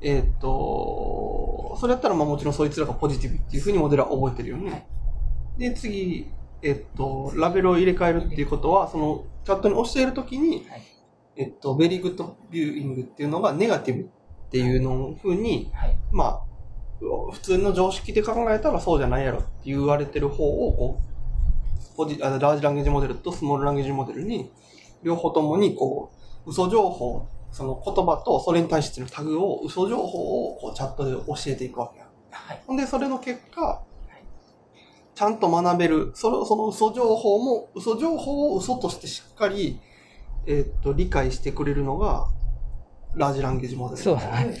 えーっと、それやったらまあもちろんそいつらがポジティブっていうふうにモデルは覚えてるよね。で、次、えーっと、ラベルを入れ替えるっていうことは、そのチャットに教えるときに、はい。えっと、 very good viewing っていうのがネガティブっていうのをふうに、はい。まあ、普通の常識で考えたらそうじゃないやろって言われてる方を、こう、ポジあ large language model と small language model に、両方ともに、こう、嘘情報、その言葉とそれに対してのタグを、嘘情報をこうチャットで教えていくわけや。はい。ほんで、それの結果、ちゃんと学べる、それその嘘情報も、嘘情報を嘘としてしっかり、えーっと、理解してくれるのが、ラージランゲージモデル。そうはいはい。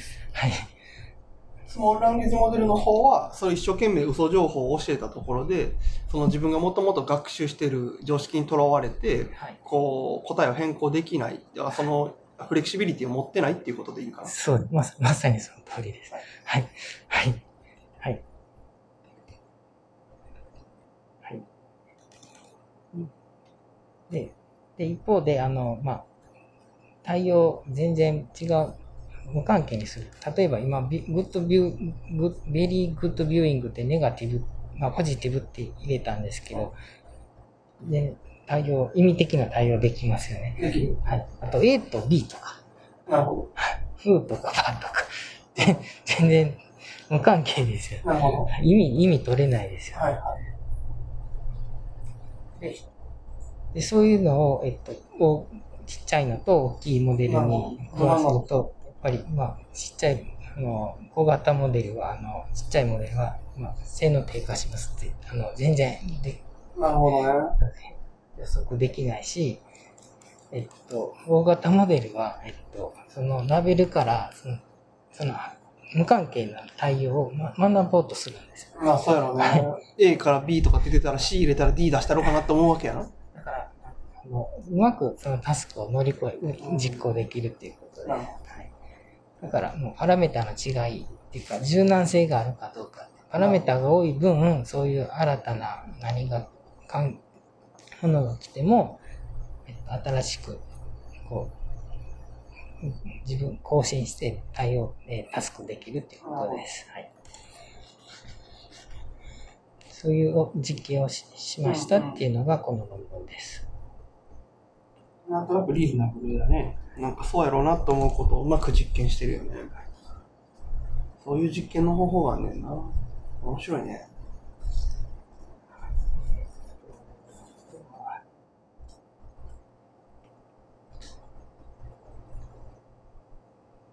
スモールランゲージモデルの方は、それ一生懸命嘘情報を教えたところで、その自分がもともと学習している常識にとらわれて、はい。こう、答えを変更できない。その、フレキシビリティを持ってないっていうことでいいかな。そう、まさまさにその通りです。はい。はい。はい。はい。で、で、一方で、あの、まあ、対応全然違う、無関係にする。例えば今、ビグッドビュー、グッベリーグッドビューイングってネガティブ、まあ、ポジティブって入れたんですけど、で、対応、意味的な対応できますよね。はい。あと A と B とか、なるほフーとかバーとか、で全然無関係ですよ。ど。なるほど。意味、意味取れないですよ。はいはい。でで、そういうのを、えっと、ちっちゃいのと大きいモデルに食わせると、ぱり、まあ、ちっちゃい、あの、小型モデルは、あの、ちっちゃいモデルは、まあ、性能低下しますって、あの、全然でなるほどね。予測できないし、えっと、大型モデルは、えっと、そのラベルから、その、その無関係な対応を、ま、学ぼうとするんですよ。まあそうやろうね。A から B とかって出たら C 入れたら D 出したろうかなって思うわけやな。だから、あのうまくそのタスクを乗り越え、実行できるっていうことで、なるはい、だからもうパラメータの違いっていうか、柔軟性があるかどうか。パラメータが多い分、そういう新たな何が、かんものが来ても、えっと、新しく、こう、自分更新して対応、えータスクできるっていうことです。はい。そういう実験をししましたっていうのがこの論文です。なんとなくリーズナブルだね。なんかそうやろうなと思うことをうまく実験してるよね。そういう実験の方法がねんな。面白いね。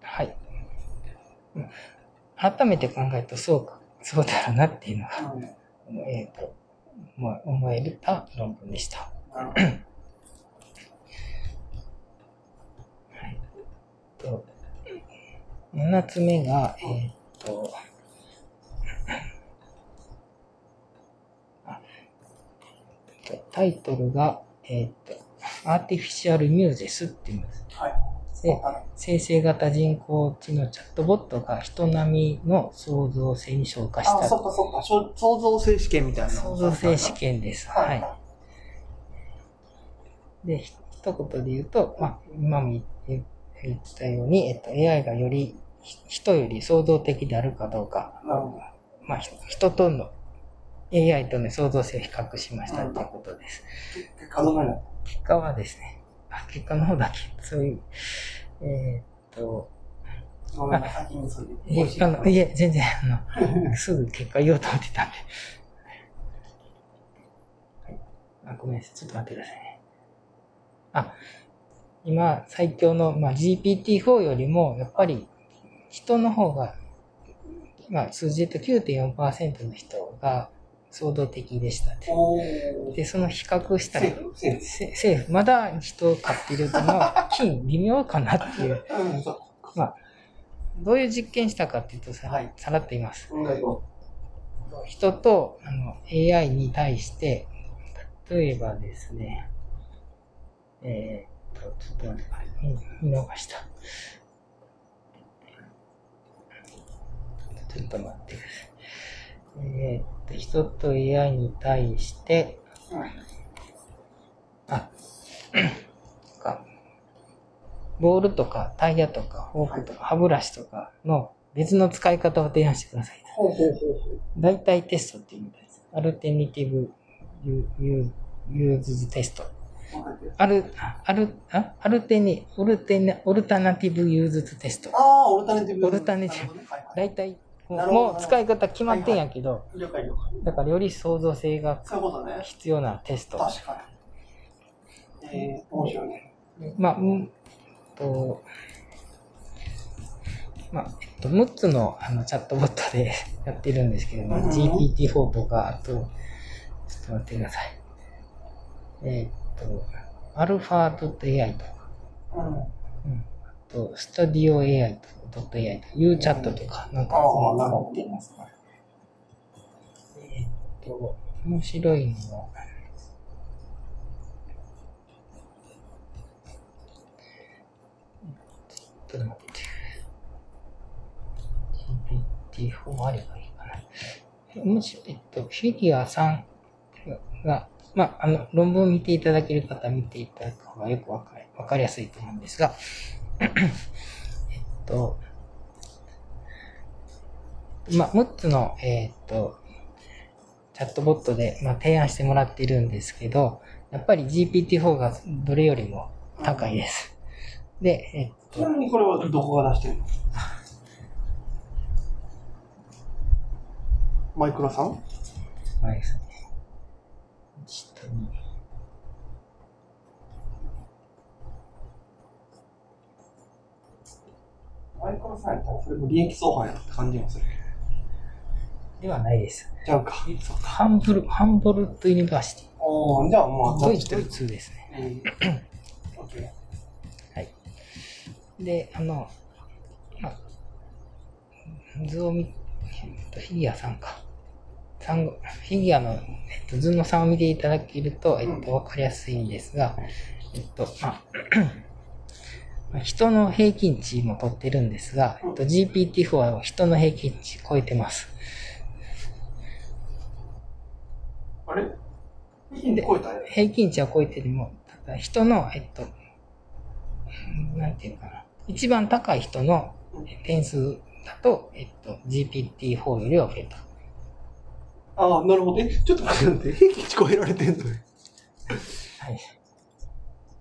はい。うん改めて考えると、そうか、そうだろうなっていうのが、えっ、と、まあ、思えた論文でした。なるほど。はい。と、7つ目が、えっ、と、あタイトルが、えっ、と、アーティフィシャルミューゼスっていうんです。はい。で生成型人工知能チャットボットが人並みの創造性に昇華しあ、たそっかそっか。創造性試験みたいな。創造性試験です。ははいい。で、ひ一言で言うと、まあ、今も言言言ったように、えっと、AI がよりひ人より創造的であるかどうか、なるほど。まあ、ひ人との AI との創造性を比較しましたということです。結果どうなる？結果はですね、あ結果の方だけ、そういう、えーっと、ごめんなさい、え、あの、いえ、全然、あの、すぐ結果言おうと思ってたんで。はい。あ、ごめんなさい。ちょっと待ってくださいね。あ、今、最強の、まあ、GPT-4 よりも、やっぱり、人の方が、まあ、数字で言うと9.4%の人が創造的でした。で、その比較したら政府、まだ人を飼ってるというのは、金、微妙かなってい う。まあ、どういう実験したかっていうとさ、はい。さらっと言います。人とあの AI に対して、例えばですね、えーっと、ちょっと待ってください。見見逃した。ちょっと待ってください。えーっと、人と AI に対して、あ、か、ボールとかタイヤとかフォークとか歯ブラシとかの別の使い方を提案してください。ほうほうほうほう。代替テストっていうみたいです。アルテニティブユユユーズテスト。アル、アル、あアルテニ、オルテナ、オルタナティブユーズテスト。ああ、オルタネティブ。オルタネティブ大体、もう使い方決まってんやけど、了解了解。だからより創造性が。必要なテスト。確かに。えー、面白いね。まあ、うんと、まあ、えっと、6つのあのチャットボットで やってるんですけども、うん GPT-4 とか、あと、ちょっと待ってください。えーっと、アルファ .ai とか、うん。うん、あと、スタディオ AI と .ai とか、U チャットとか、なんか、ああ、なる使ほっています。えーっと、面白いのは、ちょっと待って。GPT-4 あればいいかな。むし、えっと、フィギュア3が、まあ、あの、論文を見ていただける方は見ていただく方がよくわかりわかりやすいと思うんですが、えっと、まあ、6つの、えっと、チャットボットで、まあ、提案してもらっているんですけど、やっぱり GPT-4 がどれよりも高いです。で、えっと、ちなみにこれはどこが出してるの？マイクロさん？あれですね。下に。マイクロさんやったらそれも利益相反やって感じもするではないです。ちゃうか。ハンブル、ハンボルトユニバーシテおー、じゃあまあ、ィ。ドイツドイツですね。うん。オッケはい。で、あの、まあ、図を見、えっと、フィギュアさんか。フィギュアの、えっと、図の3を見ていただけると、えっと、わかりやすいんですが、えっと、まあ、まあ人の平均値も取ってるんですが、えっと、GPT-4 は人の平均値超えてます。ー。あれ？平均超えたよ。平均値は超えてても、ただ人の、えっと、なんていうのかな。一番高い人の点数だと、えっと、GPT-4 よりは増えた。ああ、なるほど。え、ちょっと待って平均値超えられてんの？よ。はい。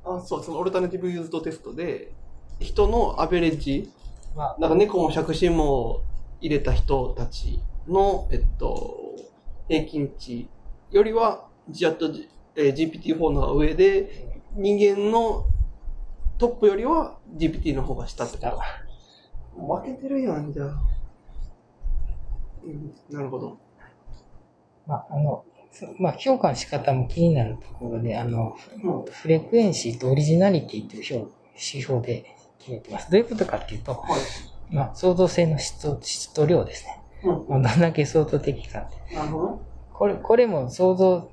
あそう、そのオルタナティブユーズドテストで、人のアベレージ、まあ、なんか猫も杓子も入れた人たちの、えっと、平均値よりは、じゃっと、えー GPT-4 の方が上で、人間のトップよりは GPT の方が下ってこと負けてるやん、じゃあ。うん、なるほど。まあ、あの、そまあ、評価の仕方も気になるところで、あの、うん。フレクエンシーとオリジナリティという表指標で決めてます。どういうことかっていうと、はい。まあ、創造性の質と質と量ですね。うん。まあ、どんだけ相当的かって。なるほど。これ、これも想像、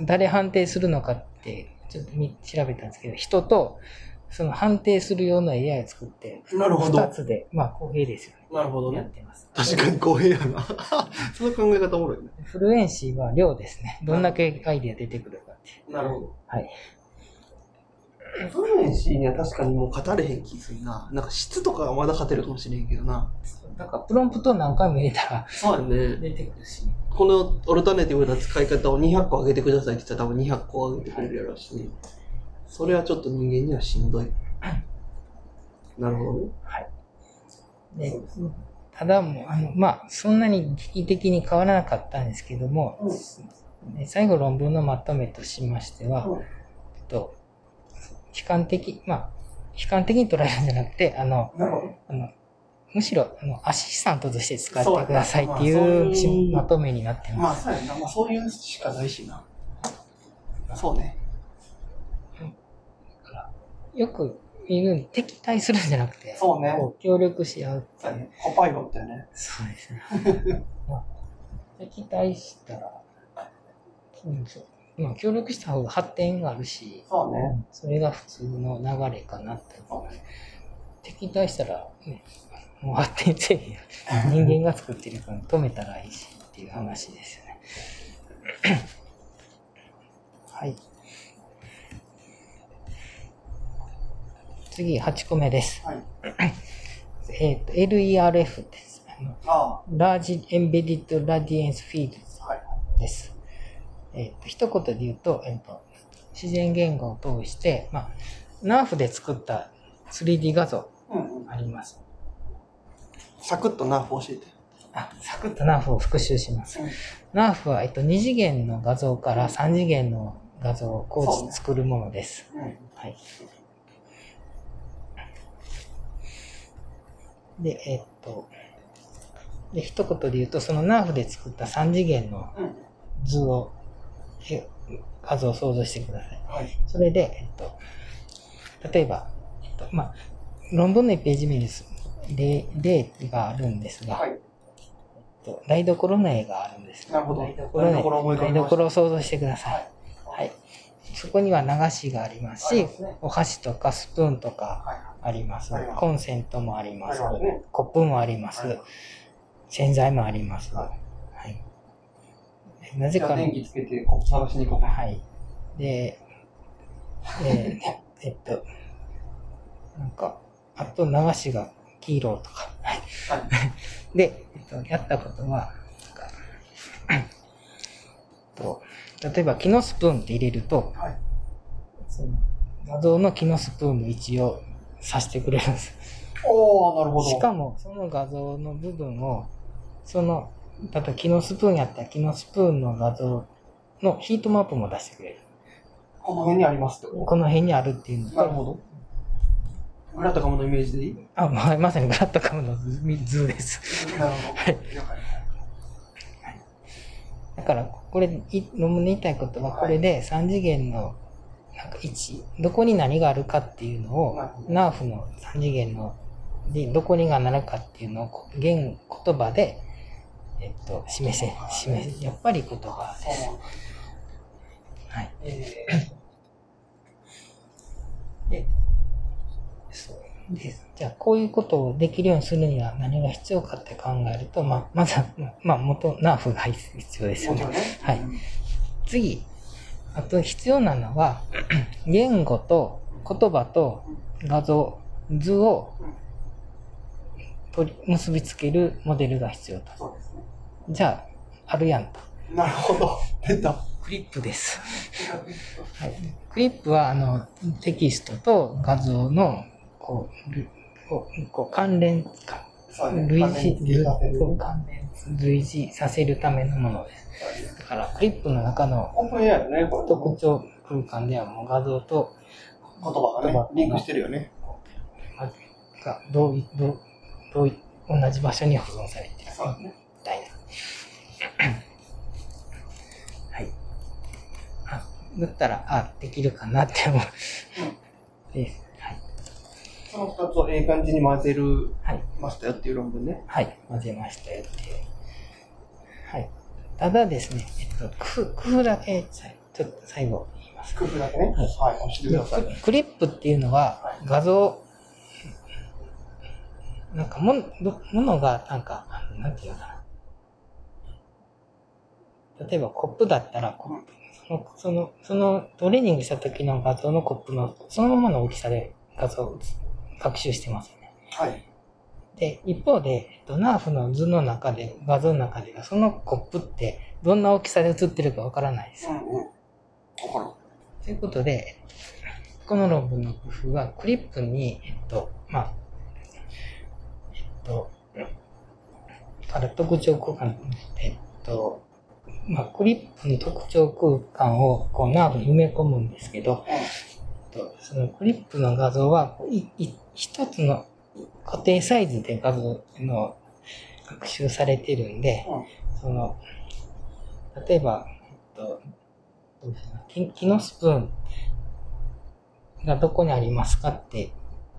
誰判定するのかって、ちょっと見調べたんですけど、人と、その判定するような AI を作って、二つで、まあ公平ですよね。なるほどね。やってます。確かに公平やな。その考え方おもろいね。フルエンシーは量ですね。どんだけアイデア出てくるかって。なるほど。はい。フルエンシーには確かにもう勝たれへん気するな。なんか質とかはまだ勝てるかもしれんけどな。だからプロンプト何回も入れたらそうやね。出てくるし。このオルタネティブな使い方を200個上げてくださいって言ったら多分200個上げてくれるやろうしね。それはちょっと人間にはしんどい。なるほどね。はい。で、ただもう、あの、まあ、そんなに劇的に変わらなかったんですけども、で最後論文のまとめとしましては、うんと、悲観的、まあ、悲観的に捉えるんじゃなくて、あの。あの、むしろ、あの、アシスタントとして使ってくださいっていいうまとめになってまあます。そうやな。まあそういうしかないしな。そうね。よく言う敵対するんじゃなくて、そうねこう協力し合う。そうやね。コパイロットやね。そうですね。まあ、敵対したら、うんそうまあ、協力した方が発展があるし、そうね。それが普通の流れかなって思います。敵対したら、ね、もう発展せえへん人間が作ってるから止めたらいいしっていう話ですよね。はい。次、8個目です。はい。えっ、と、LERF です。あのあラージエンベディッドラディエンスフィール。ドです。えっ、と、一言で言うと、えっ、と、自然言語を通して、まあ、ナーフで作った 3D 画像うんうん。あります。サクッとナーフ教えて。あ、サクッとナーフを復習します。うんナーフは、えっと、2次元の画像から3次元の画像を構築作るものです。うん。はい。で、えっと、で、一言で言うと、そのナーフで作った3次元のうん。図を、え画像を想像してください。はい。それで、えっと、例えば、えっと、まあ、論文の1ページ目です。例、例があるんですが、はい。えっと台所の絵があるんです。なるほど台所の台所を想像してください。はいはい。そこには流しがありますしすね、お箸とかスプーンとかはい。ありますコンセントもあります。コップもありますはい。洗剤もあります。ははい。なぜか、電気つけてコップ探しに行こうか。はい。で、えー えっと、なんか、あと流しが黄色とか。で、えっと、やったことは、例えば木のスプーンって入れると、はい。その画像の木のスプーンの位置を指してくれるんです。おー、なるほど。しかも、その画像の部分を、その、例えば木のスプーンやったら木のスプーンの画像のヒートマップも出してくれる。この辺にありますってここの辺にあるっていうのとなると、ほど。グラタカムのイメージでいい？あ、ままさにグラットカムの図図です。なるほど。はいだから、これ、い論文で言いたいことは、これで3次元のなんか位置、どこに何があるかっていうのをナーフの3次元の、で、どこにがなるかっていうのをこ、言言葉で、えっと、示せ、示せ、やっぱり言葉です。はい。えで、そうです。じゃあ、こういうことをできるようにするには何が必要かって考えると、まあ、まずは、まあ、元、ナーフが必要ですよね。はい次、あと必要なのは、言語と言葉と画像、図を取り結びつけるモデルが必要と。そうですね。じゃあ、あるやんと。なるほど。出た。クリップです。はい、クリップは、あの、テキストと画像の、こう、るこうこう関連、か類似、関連類似させるためのものです。だから、クリップの中の。特徴空間ではもう画像と言葉がね、リンクしてるよね。がどういどうどうい同じ場所に保存されているそう。みたいな。はい。あ、だったら、あ、できるかなって思う。です。はい。その二つをええ感じに混ぜるはい。ましたよっていう論文ね。はい。混ぜましたよっていう。はい。ただですね、えっと、工夫だけ、さちょっと最後言います。工夫だけね？はいはい、教えてください。ククリップっていうのは画像、なんかもものがなんか、なんていうのかな。例えばコップだったらコップ、その、その、そのトレーニングした時の画像のコップのそのままの大きさで画像を学習してますよね。はい。で、一方で、えっと、ナーフの図の中で、画像の中では、そのコップってどんな大きさで映ってるかわからないです。うん。ということで、この論文の工夫は、クリップに、えっと、まあ、えっと、から特徴空間、えっと、まあ、クリップの特徴空間をこうナーブに埋め込むんですけど、えっと、そのクリップの画像は、一つの固定サイズで画像の学習されてるんで、その、例えば、えっと、どう木のスプーンがどこにありますかって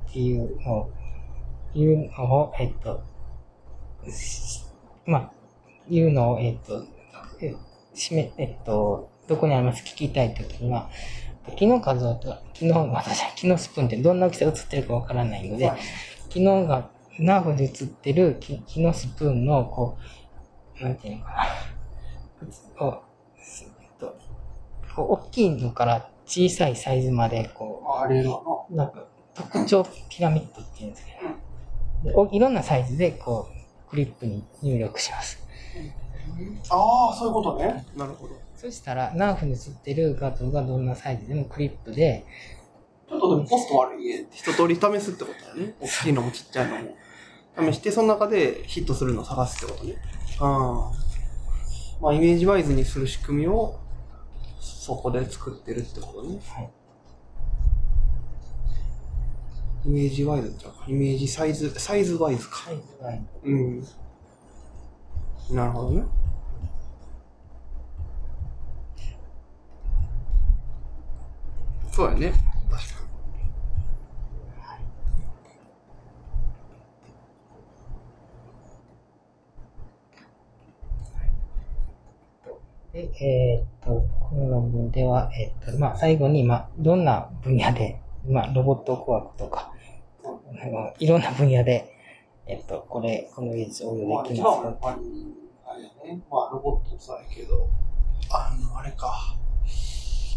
っていうのを、いうのを、えっと、まあ、いうのを、えっと、しめ、えっと、どこにあります聞きたいときには、木の画像と、木の、私は木のスプーンってどんな大きさが映ってるかわからないので、はい木のが、ナーフで映ってる木木のスプーンの、こう、なんていうのかな、を、えっと、こう大きいのから小さいサイズまで、こあれだな。んか、特徴ピラミッドっていうんですけど、いろんなサイズで、こう、クリップに入力します。ああ、そういうことね。なるほど。そしたら、ナーフに映ってる画像がどんなサイズでもクリップで、ちょっとでもコスト悪いね。一通り試すってことだね。大きいのもちっちゃいのも。試して、その中でヒットするのを探すってことね。ああ。まあ、イメージワイズにする仕組みを、そこで作ってるってことね。はいイメージワイズじゃん。イメージサイズ、サイズワイズか。サイズがうん。なるほどね。そうやね。で、えーっと、この論文では、えーっと、まあ、最後に、まあ、どんな分野で、まあ、ロボット工学とか、いろんな分野で、えっと、これ、この技術を応用でき一ますよ。番はやっぱり、あれやね。まあ、ロボットもそうやけど、あの、あれか。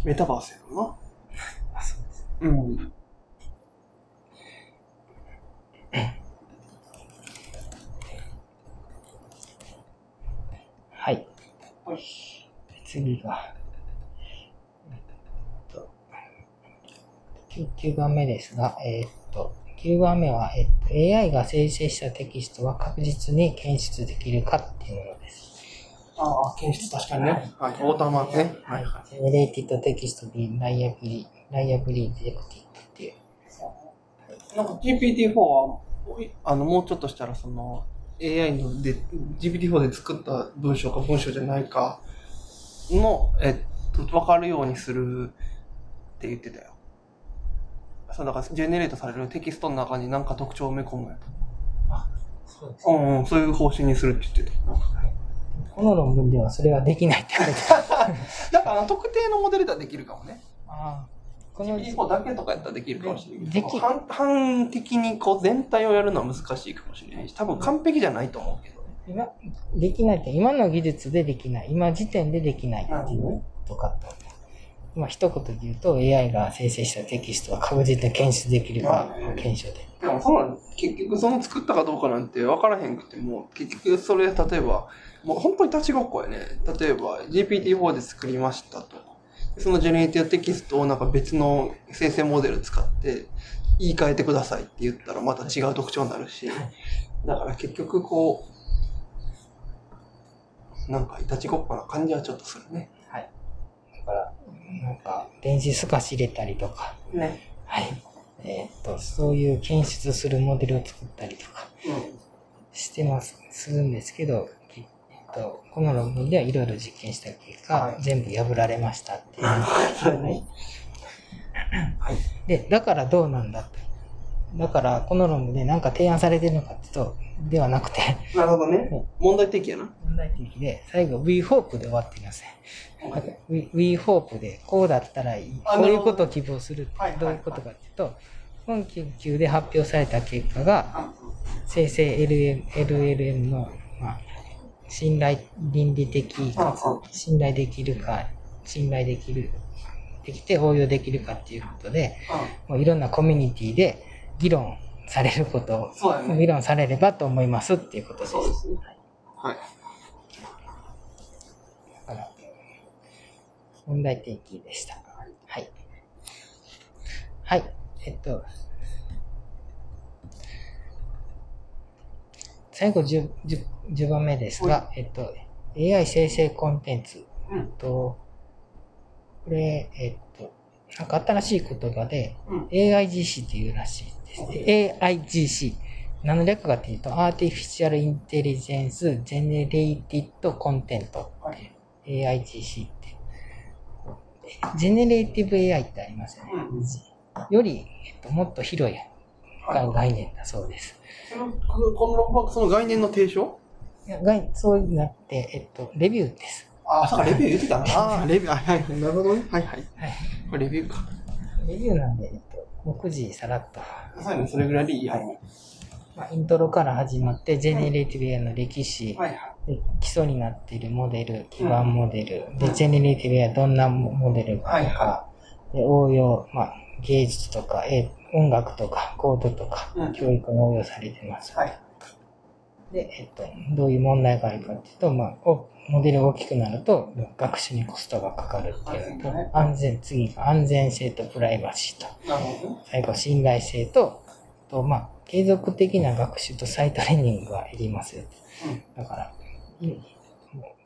メタバースやろな。あそうですうん。次が、9番目ですが、えー、っと、9番目は、えっと、AI が生成したテキストは確実に検出できるかっていうものです。ああ、検出確かにね。はい、オータマね。はい。 generated text be reliably, reliably detected っていう。なんか GPT-4 は、あの、もうちょっとしたら、その、AI ので、GPT-4 で作った文章か文章じゃないか、の、えっと、わかるようにするって言ってたよ。そう、だから、ジェネレートされるテキストの中に何か特徴を埋め込むやそうですと。うんうん、そういう方針にするって言ってた。この論文ではそれはできないって言われて だから、特定のモデルではできるかもね。ああこの GPT-4 だけとかやったらできるかもしれないけど、でき反反的にこう全体をやるのは難しいかもしれないし、多分完璧じゃないと思うけどね。今、できないって、今の技術でできない。今時点でできないっていうことかと。まあ、一言で言うと、AI が生成したテキストは確実に検出できるか、検証で。でもその結局その作ったかどうかなんて分からへんくても結局それ例えばもう本当にいたちごっこやね例えば GPT-4 で作りましたとその generative text をなんか別の生成モデル使って言い換えてくださいって言ったらまた違う特徴になるしだから結局こうなんかいたちごっこな感じはちょっとするねはい。だから、なんか、電子透かし入れたりとか、ねはい。えーっと、そういう検出するモデルを作ったりとかしてます、するんですけど、きえっと、この論文ではいろいろ実験した結果、はい全部破られましたっていう。そうねはい。で、だからどうなんだと。だから、この論文で何か提案されてるのかってと、ではなくて、なるほどね。問題提起やな。問題的で、最後 We Hope で終わっていますね。We, We Hope で、こうだったらいい。あこういうことを希望するどういうことかっていうと、本研究で発表された結果が、生成 LM LLM の、まあ、信頼倫理的かつ信頼できるか、信頼できる、できて応用できるかっていうことで、もういろんなコミュニティで議論されることを、ね議論されればと思いますっていうことです。ですねはい問題提起でした。はい。はい。えっと、最後 10, 10, 10番目ですが、えっと、AI 生成コンテンツ。うんと、これ、えっと、なんか新しい言葉で、うん AIGC っていうらしい。AIGC。何の略かっていうと、Artificial Intelligence Generated Content AIGC って。 generative AI ってありますよね。より、えっと、もっと広い概念だそうです。そのここの論文はその概念の提唱？いや概そうなって、えっと、レビューです。ああ、そうか、レビュー言ってたな。あ あ、レビュー、あはいはい、なるほどね。はいはい。はい。これレビューか。レビューなんで、えっと、目次さらっと。最後それぐらいでいい。はい。まあ、イントロから始まって、 generative AI の歴史、はいはい。で基礎になっているモデル、基盤モデル、で、ジェネレーティブ AI どんなモデルがあるか、はで、応用、まあ、芸術とか、え音楽とか、コードとか、うん教育に応用されてます。はい。で、えっと、どういう問題があるかっていうと、まあ、おモデルが大きくなると、学習にコストがかかるっていうのと安全、次が安全性とプライバシーと。最後、信頼性と、と、まあ、継続的な学習と再トレーニングがいりますよ。だから、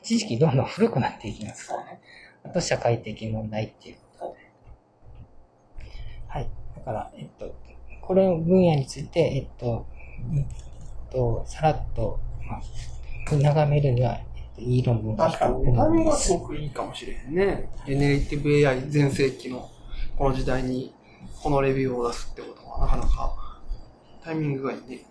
知識どんどん古くなっていきますからね。あと、社会的問題っていうことで。はい。だから、えっと、これの分野について、えっと、えっと、さらっと、まあ、眺めるには、えっと、いい論文確かにね、タイミングはすすごくいいかもしれへんね。ジェネレティブ AI 全盛期のこの時代にこのレビューを出すってことはなかなかタイミングがいいね。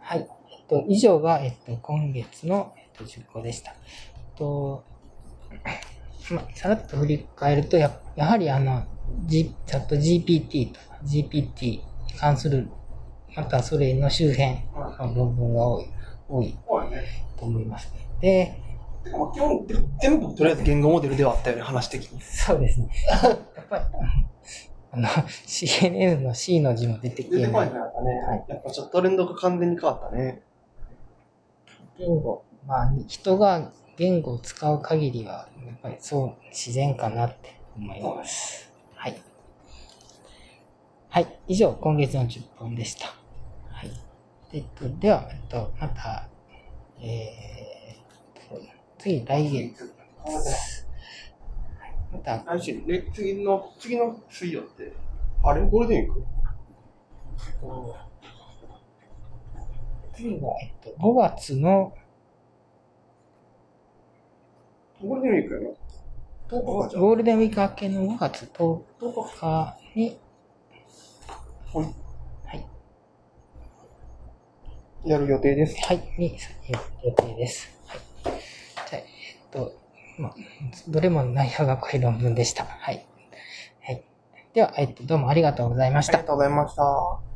はい。えっと、以上が、えっと、今月の、えっと、10個でした。えっと、まあ、さらっと振り返ると、ややはりあの、G、チャット GPT とか GPT に関する、またそれの周辺の論文が多い、多いそうやね。と思います。で、てかまあ基本、全部とりあえず言語モデルではあったよね、話的に。そうですね。やっぱり、あの、CNN の C の字も出てきて。出てこないな、やっぱね。はいやっぱちょっとトレンドが完全に変わったね。言語、まあ、人が言語を使う限りは、やっぱりそう自然かなって思います。はい。はい。以上、今月の10本でした。はい。えっと、では、えっと、また、えーと、次、来月。はい。また、来週、ね、次の、次の水曜って、あれゴールデンウィーク？次が、えっと、5月のゴールデンウィークやな。ゴ10日じゃんゴールデンウィーク明けの5月10日に、はいはい、やる予定です。はい、に予定です。はい。じゃあ、えっと、まあ、どれも内容が濃い論文でした。はい。はい。では、えっと、どうもありがとうございましたありが。とうございました。